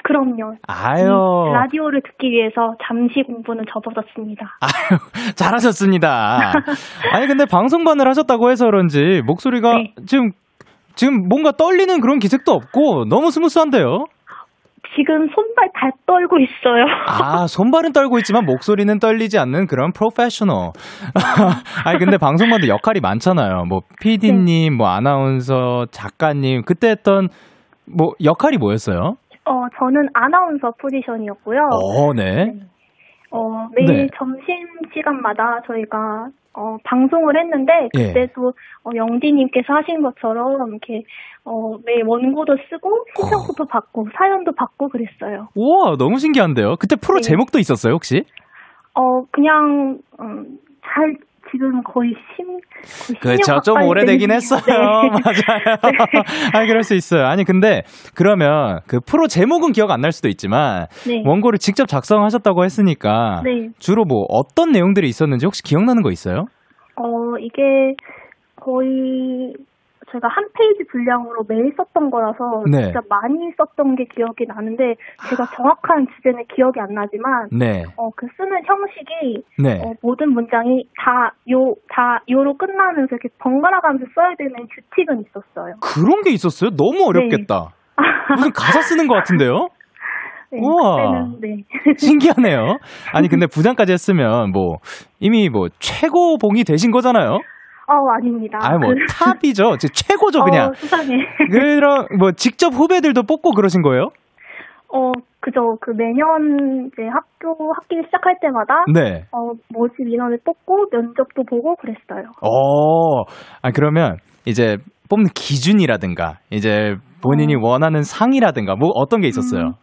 [SPEAKER 8] 그럼요.
[SPEAKER 2] 아유.
[SPEAKER 8] 이 라디오를 듣기 위해서 잠시 공부는 접어뒀습니다.
[SPEAKER 2] 아유, 잘하셨습니다. 아니, 근데 방송반을 하셨다고 해서 그런지 목소리가
[SPEAKER 8] 네.
[SPEAKER 2] 지금, 지금 뭔가 떨리는 그런 기색도 없고 너무 스무스한데요?
[SPEAKER 8] 지금 손발 다 떨고 있어요.
[SPEAKER 2] 아, 손발은 떨고 있지만 목소리는 떨리지 않는 그런 프로페셔널. 아니, 근데 방송반도 역할이 많잖아요. 뭐, PD님, 뭐, 아나운서, 작가님, 그때 했던, 뭐, 역할이 뭐였어요?
[SPEAKER 8] 어, 저는 아나운서 포지션이었고요.
[SPEAKER 2] 어, 네.
[SPEAKER 8] 어, 매일
[SPEAKER 2] 네.
[SPEAKER 8] 점심 시간마다 저희가 어, 방송을 했는데
[SPEAKER 2] 예.
[SPEAKER 8] 그때도 어, 영디님께서 하신 것처럼 이렇게 어, 매일 원고도 쓰고 신청곡도 받고 사연도 받고 그랬어요.
[SPEAKER 2] 우와, 너무 신기한데요? 그때 프로
[SPEAKER 8] 네.
[SPEAKER 2] 제목도 있었어요, 혹시?
[SPEAKER 8] 어, 그냥 음, 잘 지금 거의 10, 거의 10년
[SPEAKER 2] 그렇죠. 좀 오래되긴
[SPEAKER 8] 된-
[SPEAKER 2] 했어요.
[SPEAKER 8] 네.
[SPEAKER 2] 맞아요.
[SPEAKER 8] 네.
[SPEAKER 2] 아니, 그럴 수 있어요. 아니, 근데, 그러면, 그 프로 제목은 기억 안 날 수도 있지만,
[SPEAKER 8] 네.
[SPEAKER 2] 원고를 직접 작성하셨다고 했으니까,
[SPEAKER 8] 네.
[SPEAKER 2] 주로 뭐, 어떤 내용들이 있었는지 혹시 기억나는 거 있어요?
[SPEAKER 8] 어, 이게 거의 제가 한 페이지 분량으로 매일 썼던 거라서
[SPEAKER 2] 네.
[SPEAKER 8] 진짜 많이 썼던 게 기억이 나는데 제가 정확한 주제는 기억이 안 나지만
[SPEAKER 2] 네.
[SPEAKER 8] 어, 그 쓰는 형식이
[SPEAKER 2] 네.
[SPEAKER 8] 어, 모든 문장이 다 요, 다 요로 끝나면서 이렇게 번갈아 가면서 써야 되는 규칙은 있었어요.
[SPEAKER 2] 그런 게 있었어요? 너무 어렵겠다. 무슨 가사 쓰는 것 같은데요?
[SPEAKER 8] 네,
[SPEAKER 2] 우와.
[SPEAKER 8] 그때는 네.
[SPEAKER 2] 신기하네요. 아니, 근데 부장까지 했으면, 뭐, 이미 뭐, 최고봉이 되신 거잖아요?
[SPEAKER 8] 어, 아닙니다.
[SPEAKER 2] 아니, 뭐,
[SPEAKER 8] 그-
[SPEAKER 2] 탑이죠. 제 최고죠, 그냥.
[SPEAKER 8] 어, 수상해.
[SPEAKER 2] 그럼, 뭐, 직접 후배들도 뽑고 그러신 거예요?
[SPEAKER 8] 어, 그죠. 그 매년 이제 학교 학기 시작할 때마다
[SPEAKER 2] 네.
[SPEAKER 8] 어, 모집 인원을 뽑고 면접도 보고 그랬어요.
[SPEAKER 2] 어, 아, 그러면, 이제, 뽑는 기준이라든가, 이제, 본인이 원하는 상이라든가, 뭐, 어떤 게 있었어요?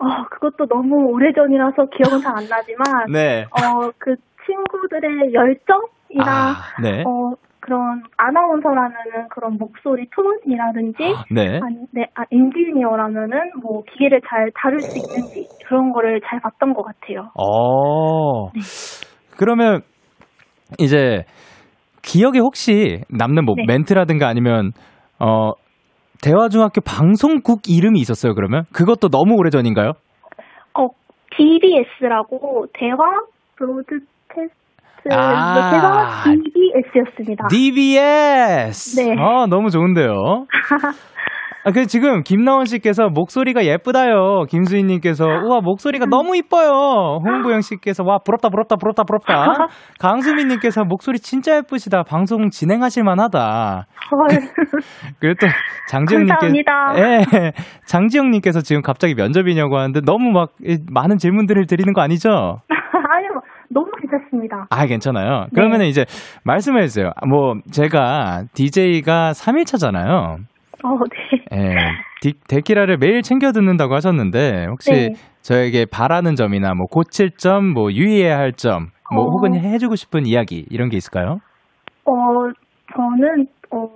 [SPEAKER 8] 어, 그것도 너무 오래전이라서 기억은 잘 안 나지만
[SPEAKER 2] 네.
[SPEAKER 8] 어, 그 친구들의 열정? 이나
[SPEAKER 2] 네.
[SPEAKER 8] 어 그런 아나운서라면은 그런 목소리 톤이라든지
[SPEAKER 2] 네.
[SPEAKER 8] 아니, 네, 아, 엔지니어라면은 뭐 기계를 잘 다룰 수 있는지 그런 거를 잘 봤던 것 같아요.
[SPEAKER 2] 어. 그러면 이제 기억에 혹시 남는 뭐
[SPEAKER 8] 네.
[SPEAKER 2] 멘트라든가 아니면 어 대화중학교 방송국 이름이 있었어요, 그러면? 그것도 너무 오래 전인가요?
[SPEAKER 8] 어, BBS라고 대화 브로드캐스트
[SPEAKER 2] 아.
[SPEAKER 8] 대화 BBS였습니다.
[SPEAKER 2] DBS.
[SPEAKER 8] 네.
[SPEAKER 2] 아, 너무 좋은데요. 아, 그 지금 김나원 씨께서 목소리가 예쁘다요. 김수희 님께서 우와 목소리가 너무 이뻐요. 홍보영 씨께서 와 부럽다 부럽다 부럽다 부럽다. 강수민 님께서 목소리 진짜 예쁘시다. 방송 진행하실 만하다.
[SPEAKER 8] 헐.
[SPEAKER 2] 그리고 또 장지영 님께서
[SPEAKER 8] 감사합니다.
[SPEAKER 2] 예. 장지영 님께서 지금 갑자기 면접이냐고 하는데 너무 막 이, 많은 질문들을 드리는 거 아니죠?
[SPEAKER 8] 너무 괜찮습니다.
[SPEAKER 2] 아, 괜찮아요.
[SPEAKER 8] 네.
[SPEAKER 2] 그러면 이제 말씀해 주세요. 뭐 제가 DJ가 3일차잖아요.
[SPEAKER 8] 어, 네.
[SPEAKER 2] 예. 디, 데키라를 매일 챙겨 듣는다고 하셨는데 혹시
[SPEAKER 8] 네.
[SPEAKER 2] 저에게 바라는 점이나 뭐 고칠 점, 뭐 유의해야 할 점, 뭐
[SPEAKER 8] 어.
[SPEAKER 2] 혹은 해주고 싶은 이야기 이런 게 있을까요?
[SPEAKER 8] 어, 저는, 어,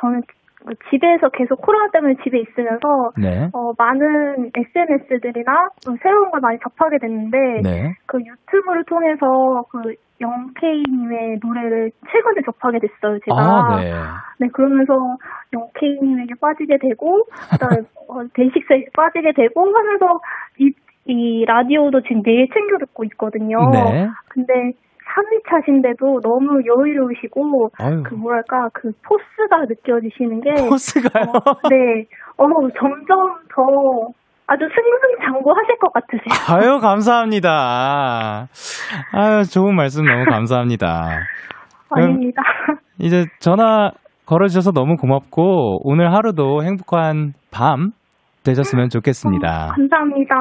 [SPEAKER 8] 저는 그 집에서 계속 코로나 때문에 집에 있으면서,
[SPEAKER 2] 네.
[SPEAKER 8] 어, 많은 SNS들이나 새로운 걸 많이 접하게 됐는데,
[SPEAKER 2] 네.
[SPEAKER 8] 그 유튜브를 통해서 그 영케이님의 노래를 최근에 접하게 됐어요, 제가.
[SPEAKER 2] 아, 네.
[SPEAKER 8] 네, 그러면서 영케이님에게 빠지게 되고, 그다음에 어, 데이식스에게 빠지게 되고 하면서 이, 이 라디오도 지금 매일 챙겨 듣고 있거든요.
[SPEAKER 2] 네.
[SPEAKER 8] 근데 3일차신데도 너무 여유로우시고,
[SPEAKER 2] 아유.
[SPEAKER 8] 그 뭐랄까, 그 포스가 느껴지시는 게.
[SPEAKER 2] 포스가요?
[SPEAKER 8] 어, 네. 어, 점점 더 아주 승승장구하실 것 같으세요.
[SPEAKER 2] 아유, 감사합니다. 아유, 좋은 말씀 너무 감사합니다.
[SPEAKER 8] 아닙니다.
[SPEAKER 2] 이제 전화 걸어주셔서 너무 고맙고, 오늘 하루도 행복한 밤 되셨으면 좋겠습니다.
[SPEAKER 8] 어, 감사합니다.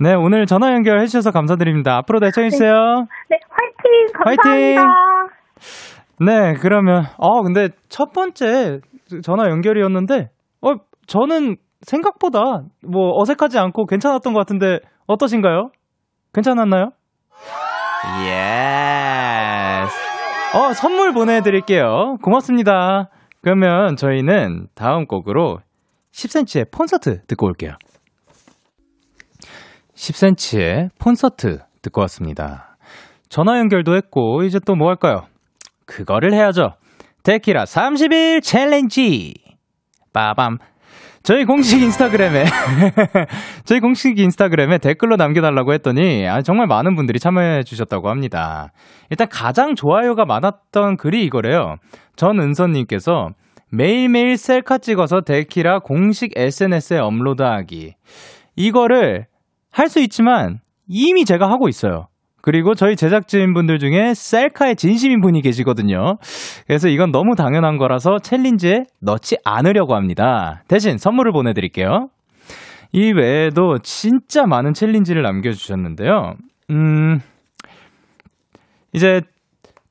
[SPEAKER 2] 네, 오늘 전화 연결해 주셔서 감사드립니다. 앞으로도 애청해 주세요.
[SPEAKER 8] 네, 화이팅! 감사합니다.
[SPEAKER 2] 화이팅! 네, 그러면, 어, 근데 첫 번째 전화 연결이었는데, 어, 저는 생각보다 뭐 어색하지 않고 괜찮았던 것 같은데, 어떠신가요? 괜찮았나요? yes. 어, 선물 보내드릴게요. 고맙습니다. 그러면 저희는 다음 곡으로 10cm의 콘서트 듣고 올게요. 10cm의 콘서트 듣고 왔습니다. 전화 연결도 했고, 이제 또 뭐 할까요? 그거를 해야죠. 데키라 30일 챌린지! 빠밤. 저희 공식 인스타그램에, 저희 공식 인스타그램에 댓글로 남겨달라고 했더니, 아, 정말 많은 분들이 참여해 주셨다고 합니다. 일단 가장 좋아요가 많았던 글이 이거래요. 전은선님께서 매일매일 셀카 찍어서 데키라 공식 SNS에 업로드하기. 이거를 할 수 있지만 이미 제가 하고 있어요. 그리고 저희 제작진분들 중에 셀카에 진심인 분이 계시거든요. 그래서 이건 너무 당연한 거라서 챌린지에 넣지 않으려고 합니다. 대신 선물을 보내드릴게요. 이 외에도 진짜 많은 챌린지를 남겨주셨는데요. 음, 이제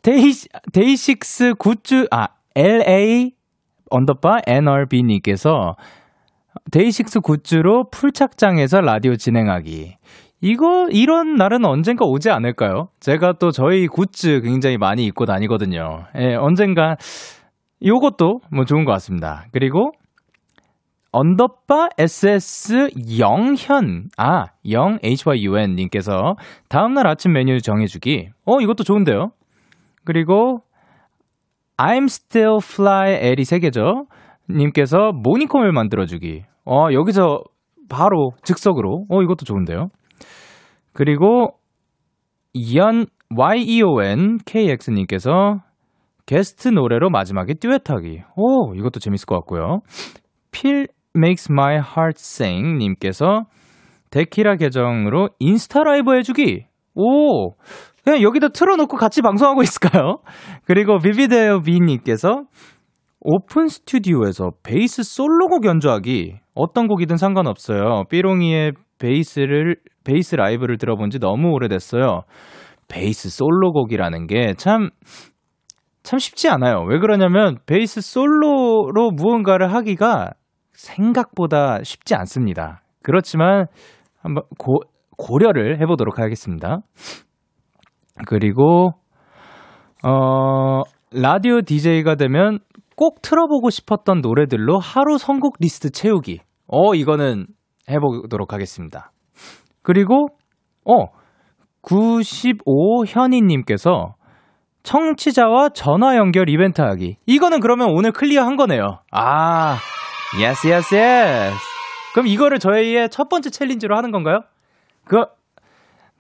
[SPEAKER 2] 데이, 데이식스 굿즈, 아, LA underbar NRB님께서 데이식스 굿즈로 풀착장에서 라디오 진행하기. 이거, 이런 날은 언젠가 오지 않을까요? 제가 또 저희 굿즈 굉장히 많이 입고 다니거든요. 예, 언젠가, 요것도 뭐 좋은 것 같습니다. 그리고, underbar SS 영현, 아, 영 HYUN 님께서 다음 날 아침 메뉴 정해 주기. 어, 이것도 좋은데요? 그리고, I'm still fly L이 세 개죠. 님께서 모니컴을 만들어 주기. 어, 여기서 바로 즉석으로. 어, 이것도 좋은데요. 그리고 연 YEON KX님께서 게스트 노래로 마지막에 듀엣하기. 오, 이것도 재밌을 것 같고요. 필 makes my heart sing 님께서 데키라 계정으로 인스타 라이브 해주기. 오, 그냥 여기다 틀어놓고 같이 방송하고 있을까요? 그리고 비비데오 비님께서 오픈 스튜디오에서 베이스 솔로곡 연주하기. 어떤 곡이든 상관없어요. 삐롱이의 베이스를, 베이스 라이브를 들어본 지 너무 오래됐어요. 베이스 솔로곡이라는 게 참, 참 쉽지 않아요. 왜 그러냐면, 베이스 솔로로 무언가를 하기가 생각보다 쉽지 않습니다. 그렇지만, 한번 고, 고려를 해보도록 하겠습니다. 그리고, 어, 라디오 DJ가 되면 꼭 틀어보고 싶었던 노래들로 하루 선곡 리스트 채우기. 어, 이거는 해보도록 하겠습니다. 그리고, 어, 95 현이님께서 청취자와 전화 연결 이벤트 하기. 이거는 그러면 오늘 clear 한 거네요. 아, yes, yes, yes. 그럼 이거를 저희의 첫 번째 챌린지로 하는 건가요? 그,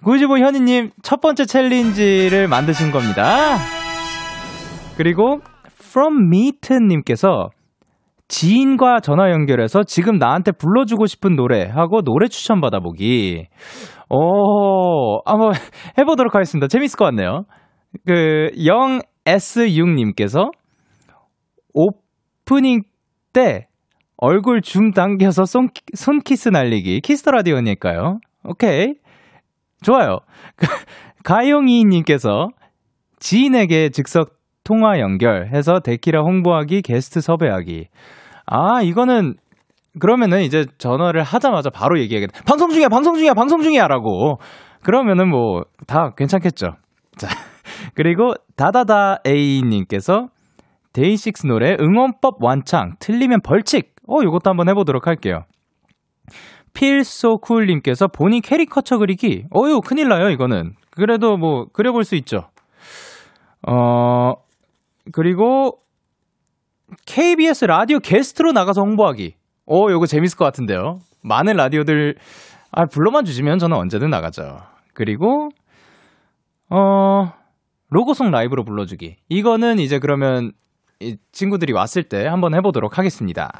[SPEAKER 2] 95 현이님 첫 번째 챌린지를 만드신 겁니다. 그리고 from meet님께서 지인과 전화 연결해서 지금 나한테 불러주고 싶은 노래 하고 노래 추천 받아보기. 오, 한번 해보도록 하겠습니다. 재밌을 것 같네요. 그, 0S6님께서 오프닝 때 얼굴 줌 당겨서 손, 손키스 날리기. 키스터 라디오니까요. 오케이. 좋아요. 가용이님께서 지인에게 즉석 통화 연결해서 데키라 홍보하기, 게스트 섭외하기. 아, 이거는 그러면은 이제 전화를 하자마자 바로 얘기하겠다. 방송 중이야, 방송 중이야, 방송 중이야 라고. 그러면은 뭐 다 괜찮겠죠. 자. 그리고 다다다 A님께서 데이식스 노래 응원법 완창 틀리면 벌칙. 어, 요것도 한번 해 보도록 할게요. 필소쿨 님께서 본인 캐리커처 그리기. 어유 큰일 나요 이거는. 그래도 뭐 그려 볼 수 있죠. 어 그리고 KBS 라디오 게스트로 나가서 홍보하기. 어 요거 재밌을 것 같은데요. 많은 라디오들 아 불러만 주시면 저는 언제든 나가죠. 그리고 어 로고송 라이브로 불러주기. 이거는 이제 그러면 이 친구들이 왔을 때 한번 해보도록 하겠습니다.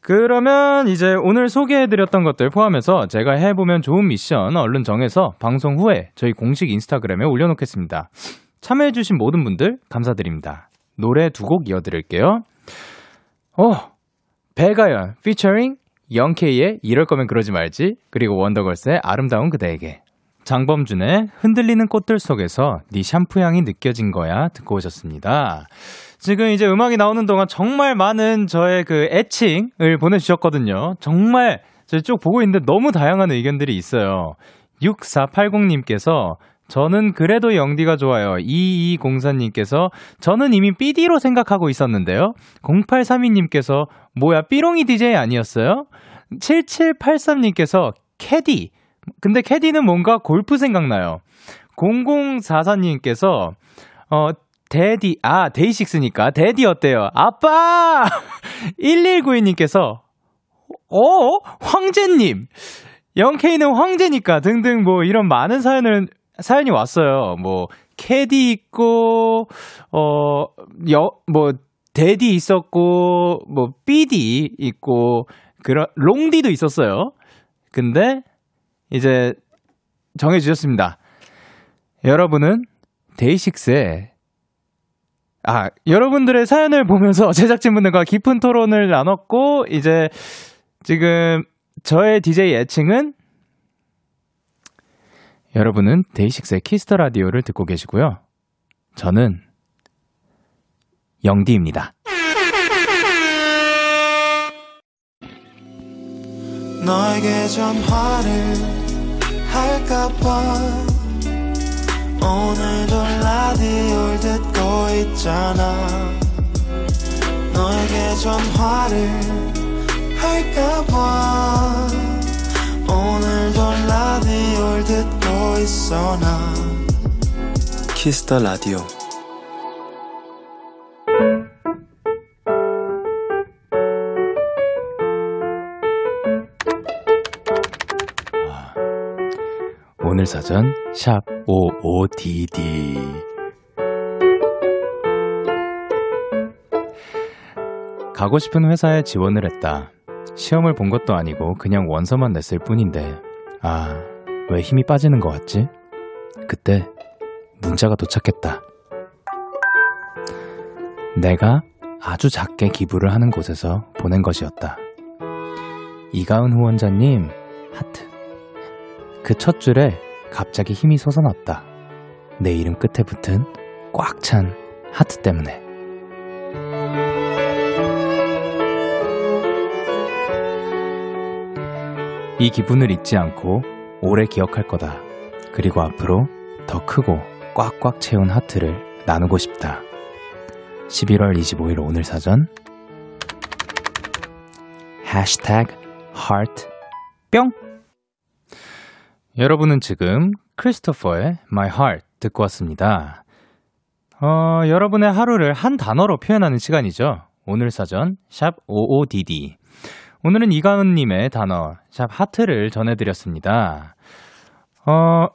[SPEAKER 2] 그러면 이제 오늘 소개해드렸던 것들 포함해서 제가 해보면 좋은 미션 얼른 정해서 방송 후에 저희 공식 인스타그램에 올려놓겠습니다. 참여해주신 모든 분들 감사드립니다. 노래 두 곡 이어드릴게요. 어, 배가연 피처링 영케이의 이럴 거면 그러지 말지 그리고 원더걸스의 아름다운 그대에게 장범준의 흔들리는 꽃들 속에서 네 샴푸 향이 느껴진 거야 듣고 오셨습니다. 지금 이제 음악이 나오는 동안 정말 많은 저의 그 애칭을 보내주셨거든요. 정말 제가 쭉 보고 있는데 너무 다양한 의견들이 있어요. 6480님께서 저는 그래도 영디가 좋아요. 2204님께서 저는 이미 삐디로 생각하고 있었는데요. 0832님께서 뭐야 삐롱이 DJ 아니었어요? 7783님께서 캐디. 근데 캐디는 뭔가 골프 생각나요. 0044님께서 어 데디, 아, 데이식스니까. 데디 어때요? 아빠! 1192님께서, 어? 황제님! 영케이는 황제니까 등등 뭐 이런 많은 사연을, 사연이 왔어요. 뭐, 캐디 있고, 어, 여, 뭐, 데디 있었고, 뭐, 삐디 있고, 그런, 롱디도 있었어요. 근데, 이제, 정해주셨습니다. 여러분은 데이식스의 아, 여러분들의 사연을 보면서 제작진분들과 깊은 토론을 나눴고, 이제 지금 저의 DJ 애칭은 여러분은 데이식스의 키스터 라디오를 듣고 계시고요. 저는 영디입니다.
[SPEAKER 1] 너에게 전화를 할까봐 오늘도 라디오를 듣고 있잖아 너에게 전화를 할까봐 오늘도 라디오를 듣고 있어 나. 키스터 라디오
[SPEAKER 2] 오늘 사전 샵 55DD 가고 싶은 회사에 지원을 했다. 시험을 본 것도 아니고 그냥 원서만 냈을 뿐인데 아, 왜 힘이 빠지는 것 같지? 그때 문자가 도착했다. 내가 아주 작게 기부를 하는 곳에서 보낸 것이었다. 이가은 후원자님, 하트. 그 첫 줄에 갑자기 힘이 솟아났다. 내 이름 끝에 붙은 꽉 찬 하트 때문에. 이 기분을 잊지 않고 오래 기억할 거다. 그리고 앞으로 더 크고 꽉꽉 채운 하트를 나누고 싶다. 11월 25일 오늘 사전 해시태그 heart 뿅 여러분은 지금 크리스토퍼의 My Heart 듣고 왔습니다. 어, 여러분의 하루를 한 단어로 표현하는 시간이죠. 오늘 사전 샵 55DD 오늘은 이가은님의 단어 샵 하트를 전해드렸습니다. 어,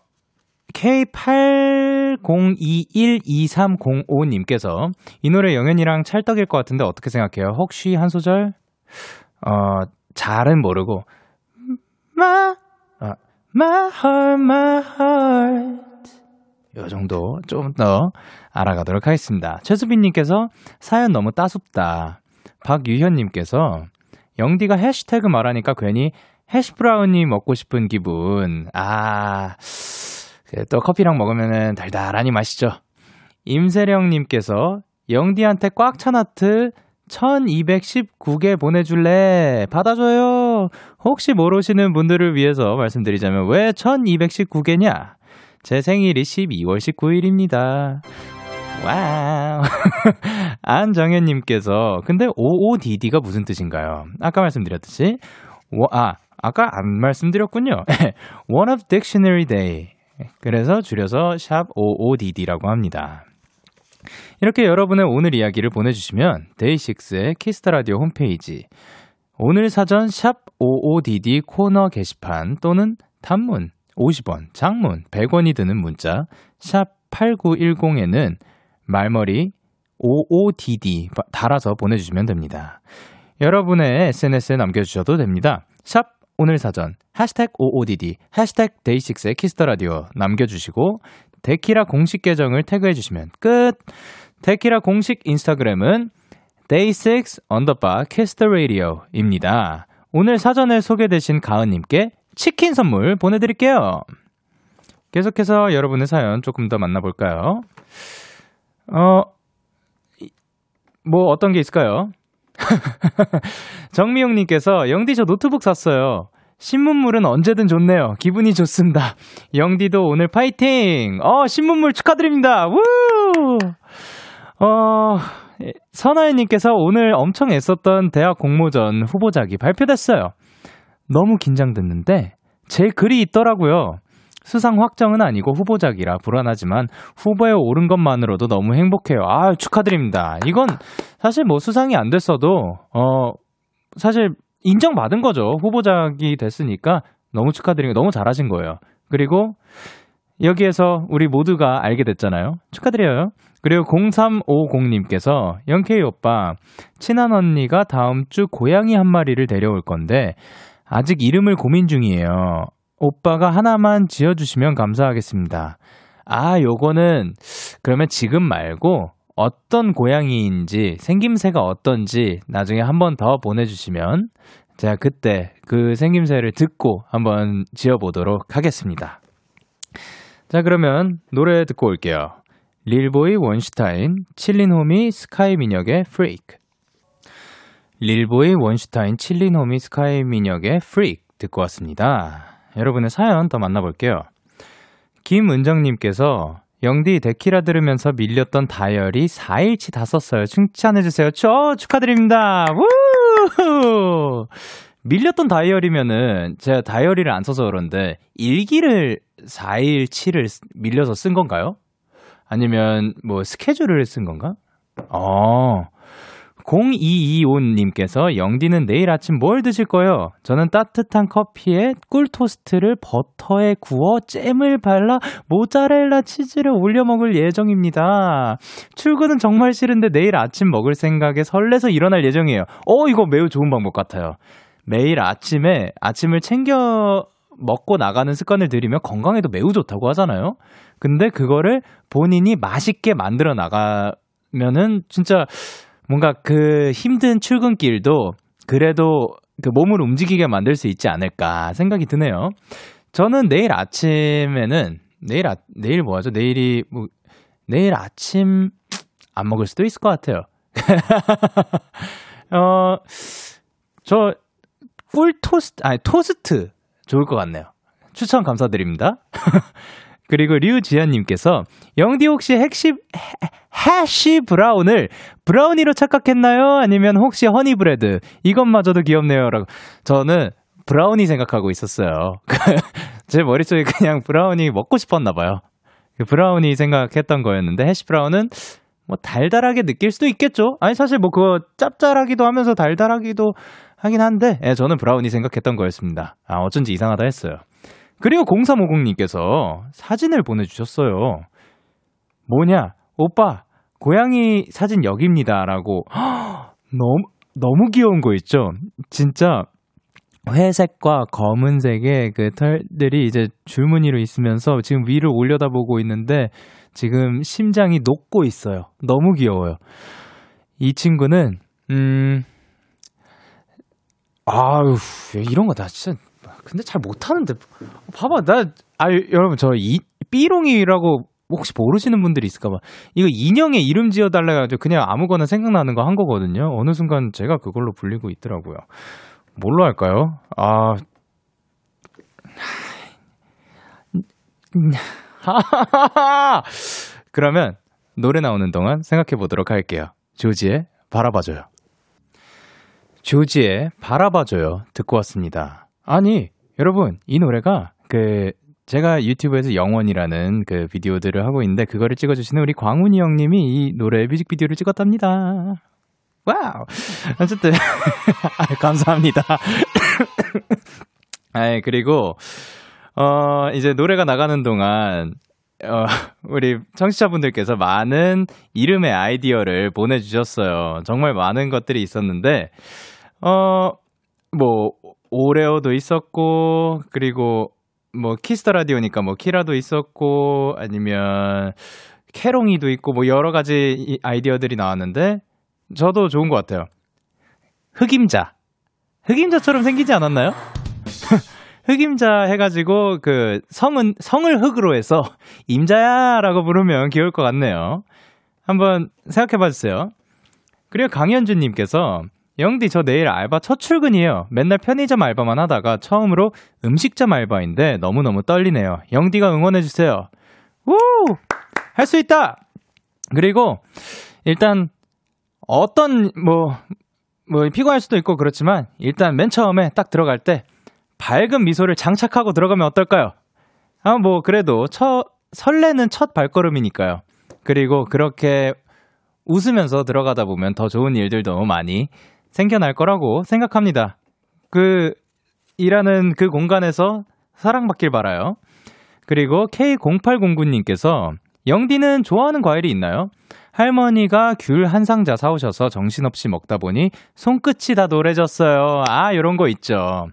[SPEAKER 2] K80212305님께서 이 노래 영현이랑 찰떡일 것 같은데 어떻게 생각해요? 혹시 한 소절? 어, 잘은 모르고 My, 아, my heart, my heart 요 정도 좀 더 알아가도록 하겠습니다. 최수빈님께서 사연 너무 따숩다. 박유현님께서 영디가 해시태그 말하니까 괜히 해시브라우니 먹고 싶은 기분. 아, 또 커피랑 먹으면 달달하니 맛있죠. 임세령님께서 영디한테 꽉 찬 하트 1219개 보내줄래? 받아줘요. 혹시 모르시는 분들을 위해서 말씀드리자면 왜 1219개냐? 제 생일이 12월 19일입니다. 와우. 안정현님께서, 근데 OODD가 무슨 뜻인가요? 아까 말씀드렸듯이, 아, 아까 안 말씀드렸군요. One of Dictionary Day. 그래서 줄여서 샵 OODD라고 합니다. 이렇게 여러분의 오늘 이야기를 보내주시면 데이식스의 키스터라디오 홈페이지 오늘 사전 샵 OODD 코너 게시판 또는 단문 50원, 장문 100원이 드는 문자 샵 8910에는 말머리 OODD 달아서 보내주시면 됩니다. 여러분의 SNS에 남겨주셔도 됩니다. 샵 오늘 사전 해시태그 OODD 해시태그 데이식스의 키스터라디오 남겨주시고 데키라 공식 계정을 태그해주시면 끝! 데키라 공식 인스타그램은 day6 underbar 키스터 라디오입니다. 오늘 사전에 소개되신 가은님께 치킨 선물 보내드릴게요. 계속해서 여러분의 사연 조금 더 만나볼까요? 어, 뭐 어떤 게 있을까요? 정미용님께서 영디 저 노트북 샀어요. 신문물은 언제든 좋네요. 기분이 좋습니다. 영디도 오늘 파이팅! 어, 신문물 축하드립니다. 우! 어, 선아연님께서 오늘 엄청 애썼던 대학 공모전 후보작이 발표됐어요. 너무 긴장됐는데, 제 글이 있더라고요. 수상 확정은 아니고 후보작이라 불안하지만 후보에 오른 것만으로도 너무 행복해요. 아, 축하드립니다. 이건 사실 뭐 수상이 안 됐어도, 어, 사실 인정받은 거죠. 후보작이 됐으니까 너무 축하드리고 너무 잘하신 거예요. 그리고 여기에서 우리 모두가 알게 됐잖아요. 축하드려요. 그리고 0350님께서 영케이 오빠 친한 언니가 다음 주 고양이 한 마리를 데려올 건데 아직 이름을 고민 중이에요. 오빠가 하나만 지어주시면 감사하겠습니다. 아, 요거는 그러면 지금 말고 어떤 고양이인지 생김새가 어떤지 나중에 한 번 더 보내주시면 제가 그때 그 생김새를 듣고 한번 지어보도록 하겠습니다. 자, 그러면 노래 듣고 올게요. 릴보이 원슈타인, 칠린호미 스카이 민혁의 Freak. 릴보이 원슈타인, 칠린호미 스카이 민혁의 Freak 듣고 왔습니다. 여러분의 사연 더 만나볼게요. 김은정님께서 영디 데키라 들으면서 밀렸던 다이어리 4일치 다 썼어요. 칭찬해주세요. 저 축하드립니다. 우! 밀렸던 다이어리면은 제가 다이어리를 안 써서 그런데 일기를 4일치를 밀려서 쓴 건가요? 아니면 뭐 스케줄을 쓴 건가? 어. 0225님께서 영디는 내일 아침 뭘 드실 거요? 저는 따뜻한 커피에 꿀 토스트를 버터에 구워 잼을 발라 모짜렐라 치즈를 올려 먹을 예정입니다. 출근은 정말 싫은데 내일 아침 먹을 생각에 설레서 일어날 예정이에요. 어, 이거 매우 좋은 방법 같아요. 매일 아침에 아침을 챙겨 먹고 나가는 습관을 들이면 건강에도 매우 좋다고 하잖아요. 근데 그거를 본인이 맛있게 만들어 나가면은 진짜 뭔가 그 힘든 출근길도 그래도 그 몸을 움직이게 만들 수 있지 않을까 생각이 드네요. 저는 내일 아침에는 내일 아, 내일 뭐 하죠? 내일이 뭐 내일 아침 안 먹을 수도 있을 것 같아요. 어, 저 꿀 토스트 아니 토스트 좋을 것 같네요. 추천 감사드립니다. 그리고 류지연님께서 영디 혹시 핵시 hash brown을 브라우니로 착각했나요? 아니면 혹시 honey bread 이것마저도 귀엽네요라고 저는 브라우니 생각하고 있었어요. 제 머릿속에 그냥 브라우니 먹고 싶었나 봐요. 그 브라우니 생각했던 거였는데 해시 브라운은 뭐 달달하게 느낄 수도 있겠죠. 아니 사실 뭐 그거 짭짤하기도 하면서 달달하기도 하긴 한데 예, 저는 브라우니 생각했던 거였습니다. 아 어쩐지 이상하다 했어요. 그리고 0350님께서 사진을 보내주셨어요. 뭐냐 오빠 고양이 사진 여기입니다 라고 너무 너무 귀여운 거 있죠. 진짜 회색과 검은색의 그 털들이 이제 줄무늬로 있으면서 지금 위를 올려다보고 있는데 지금 심장이 녹고 있어요. 너무 귀여워요. 이 친구는 음 아유 이런 거 나 진짜 근데 잘 못하는데 봐봐 나 아 여러분 저 이 삐롱이라고 혹시 모르시는 분들이 있을까봐 이거 인형의 이름 지어달라 가지고 그냥 아무거나 생각나는 거 한 거거든요. 어느 순간 제가 그걸로 불리고 있더라고요. 뭘로 할까요? 아. 그러면 노래 나오는 동안 생각해 보도록 할게요. 조지의 바라봐줘요. 조지의 바라봐줘요. 듣고 왔습니다. 아니, 여러분, 이 노래가 그 제가 유튜브에서 영원이라는 그 비디오들을 하고 있는데 그거를 찍어주시는 우리 광훈이 형님이 이 노래 뮤직비디오를 찍었답니다. 와우. 어쨌든 아, 감사합니다. 아 그리고 어 이제 노래가 나가는 동안 어 우리 청취자분들께서 많은 이름의 아이디어를 보내주셨어요. 정말 많은 것들이 있었는데 어 뭐 오레오도 있었고 그리고 뭐 Kiss the Radio니까 뭐 키라도 있었고 아니면 캐롱이도 있고 뭐 여러 가지 아이디어들이 나왔는데 저도 좋은 것 같아요. 흑임자. 흑임자처럼 생기지 않았나요? 흑임자 해가지고 그 성은 성을 흑으로 해서 임자야라고 부르면 귀여울 것 같네요. 한번 생각해봐 주세요. 그리고 강현주님께서 영디 저 내일 알바 첫 출근이에요. 맨날 편의점 알바만 하다가 처음으로 음식점 알바인데 너무너무 떨리네요. 영디가 응원해 주세요. 우! 할 수 있다. 그리고 일단 어떤 뭐, 뭐 피곤할 수도 있고 그렇지만 일단 맨 처음에 딱 들어갈 때 밝은 미소를 장착하고 들어가면 어떨까요? 아, 뭐 그래도 첫 설레는 첫 발걸음이니까요. 그리고 그렇게 웃으면서 들어가다 보면 더 좋은 일들도 많이 생겨날 거라고 생각합니다. 그 일하는 그 공간에서 사랑받길 바라요. 그리고 K0809님께서 영디는 좋아하는 과일이 있나요? 할머니가 귤 한 상자 사오셔서 정신없이 먹다 보니 손끝이 다 노래졌어요. 아, 요런 거 있죠.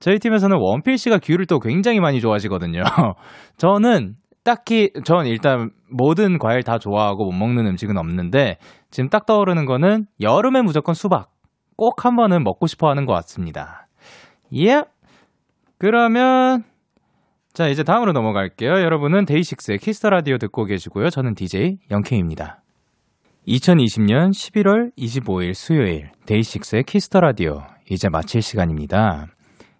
[SPEAKER 2] 저희 팀에서는 원필 씨가 귤을 또 굉장히 많이 좋아하시거든요. 저는 딱히, 전 일단 모든 과일 다 좋아하고 못 먹는 음식은 없는데, 지금 딱 떠오르는 거는 여름에 무조건 수박. 꼭 한 번은 먹고 싶어 하는 것 같습니다. 예. 그러면, 자, 이제 다음으로 넘어갈게요. 여러분은 데이식스의 Kiss the Radio 듣고 계시고요. 저는 DJ 영케이입니다. 2020년 11월 25일 수요일 데이식스의 Kiss the Radio 이제 마칠 시간입니다.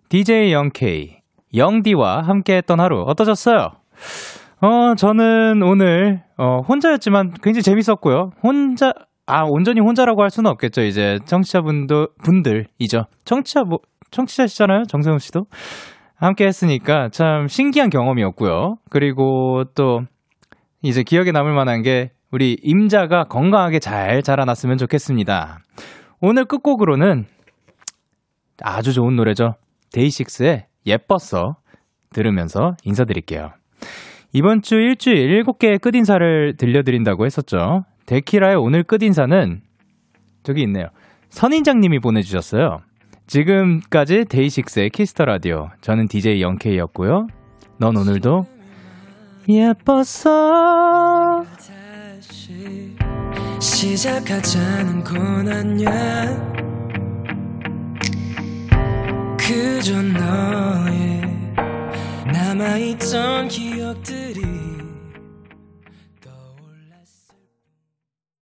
[SPEAKER 2] DJ 영케이 영디와 함께했던 하루 어떠셨어요? 어 저는 오늘 어 혼자였지만 굉장히 재밌었고요. 혼자 아 온전히 혼자라고 할 수는 없겠죠. 이제 청취자분들 분들이죠. 청취자 뭐 청취자시잖아요. 정세훈 씨도 함께 했으니까 참 신기한 경험이었고요. 그리고 또 이제 기억에 남을 만한 게 우리 임자가 건강하게 잘 자라났으면 좋겠습니다. 오늘 끝곡으로는 아주 좋은 노래죠. 데이식스의 예뻤어 들으면서 인사드릴게요. 이번 주 일주일 7개의 끝인사를 들려드린다고 했었죠. 데키라의 오늘 끝인사는 저기 있네요. 선인장님이 보내주셨어요. 지금까지 데이식스의 Kiss the Radio. 저는 DJ 영케이였고요. 넌 오늘도 예뻤어.
[SPEAKER 3] 시작하자는 건 아니야 그저 너의 남아있던 기억들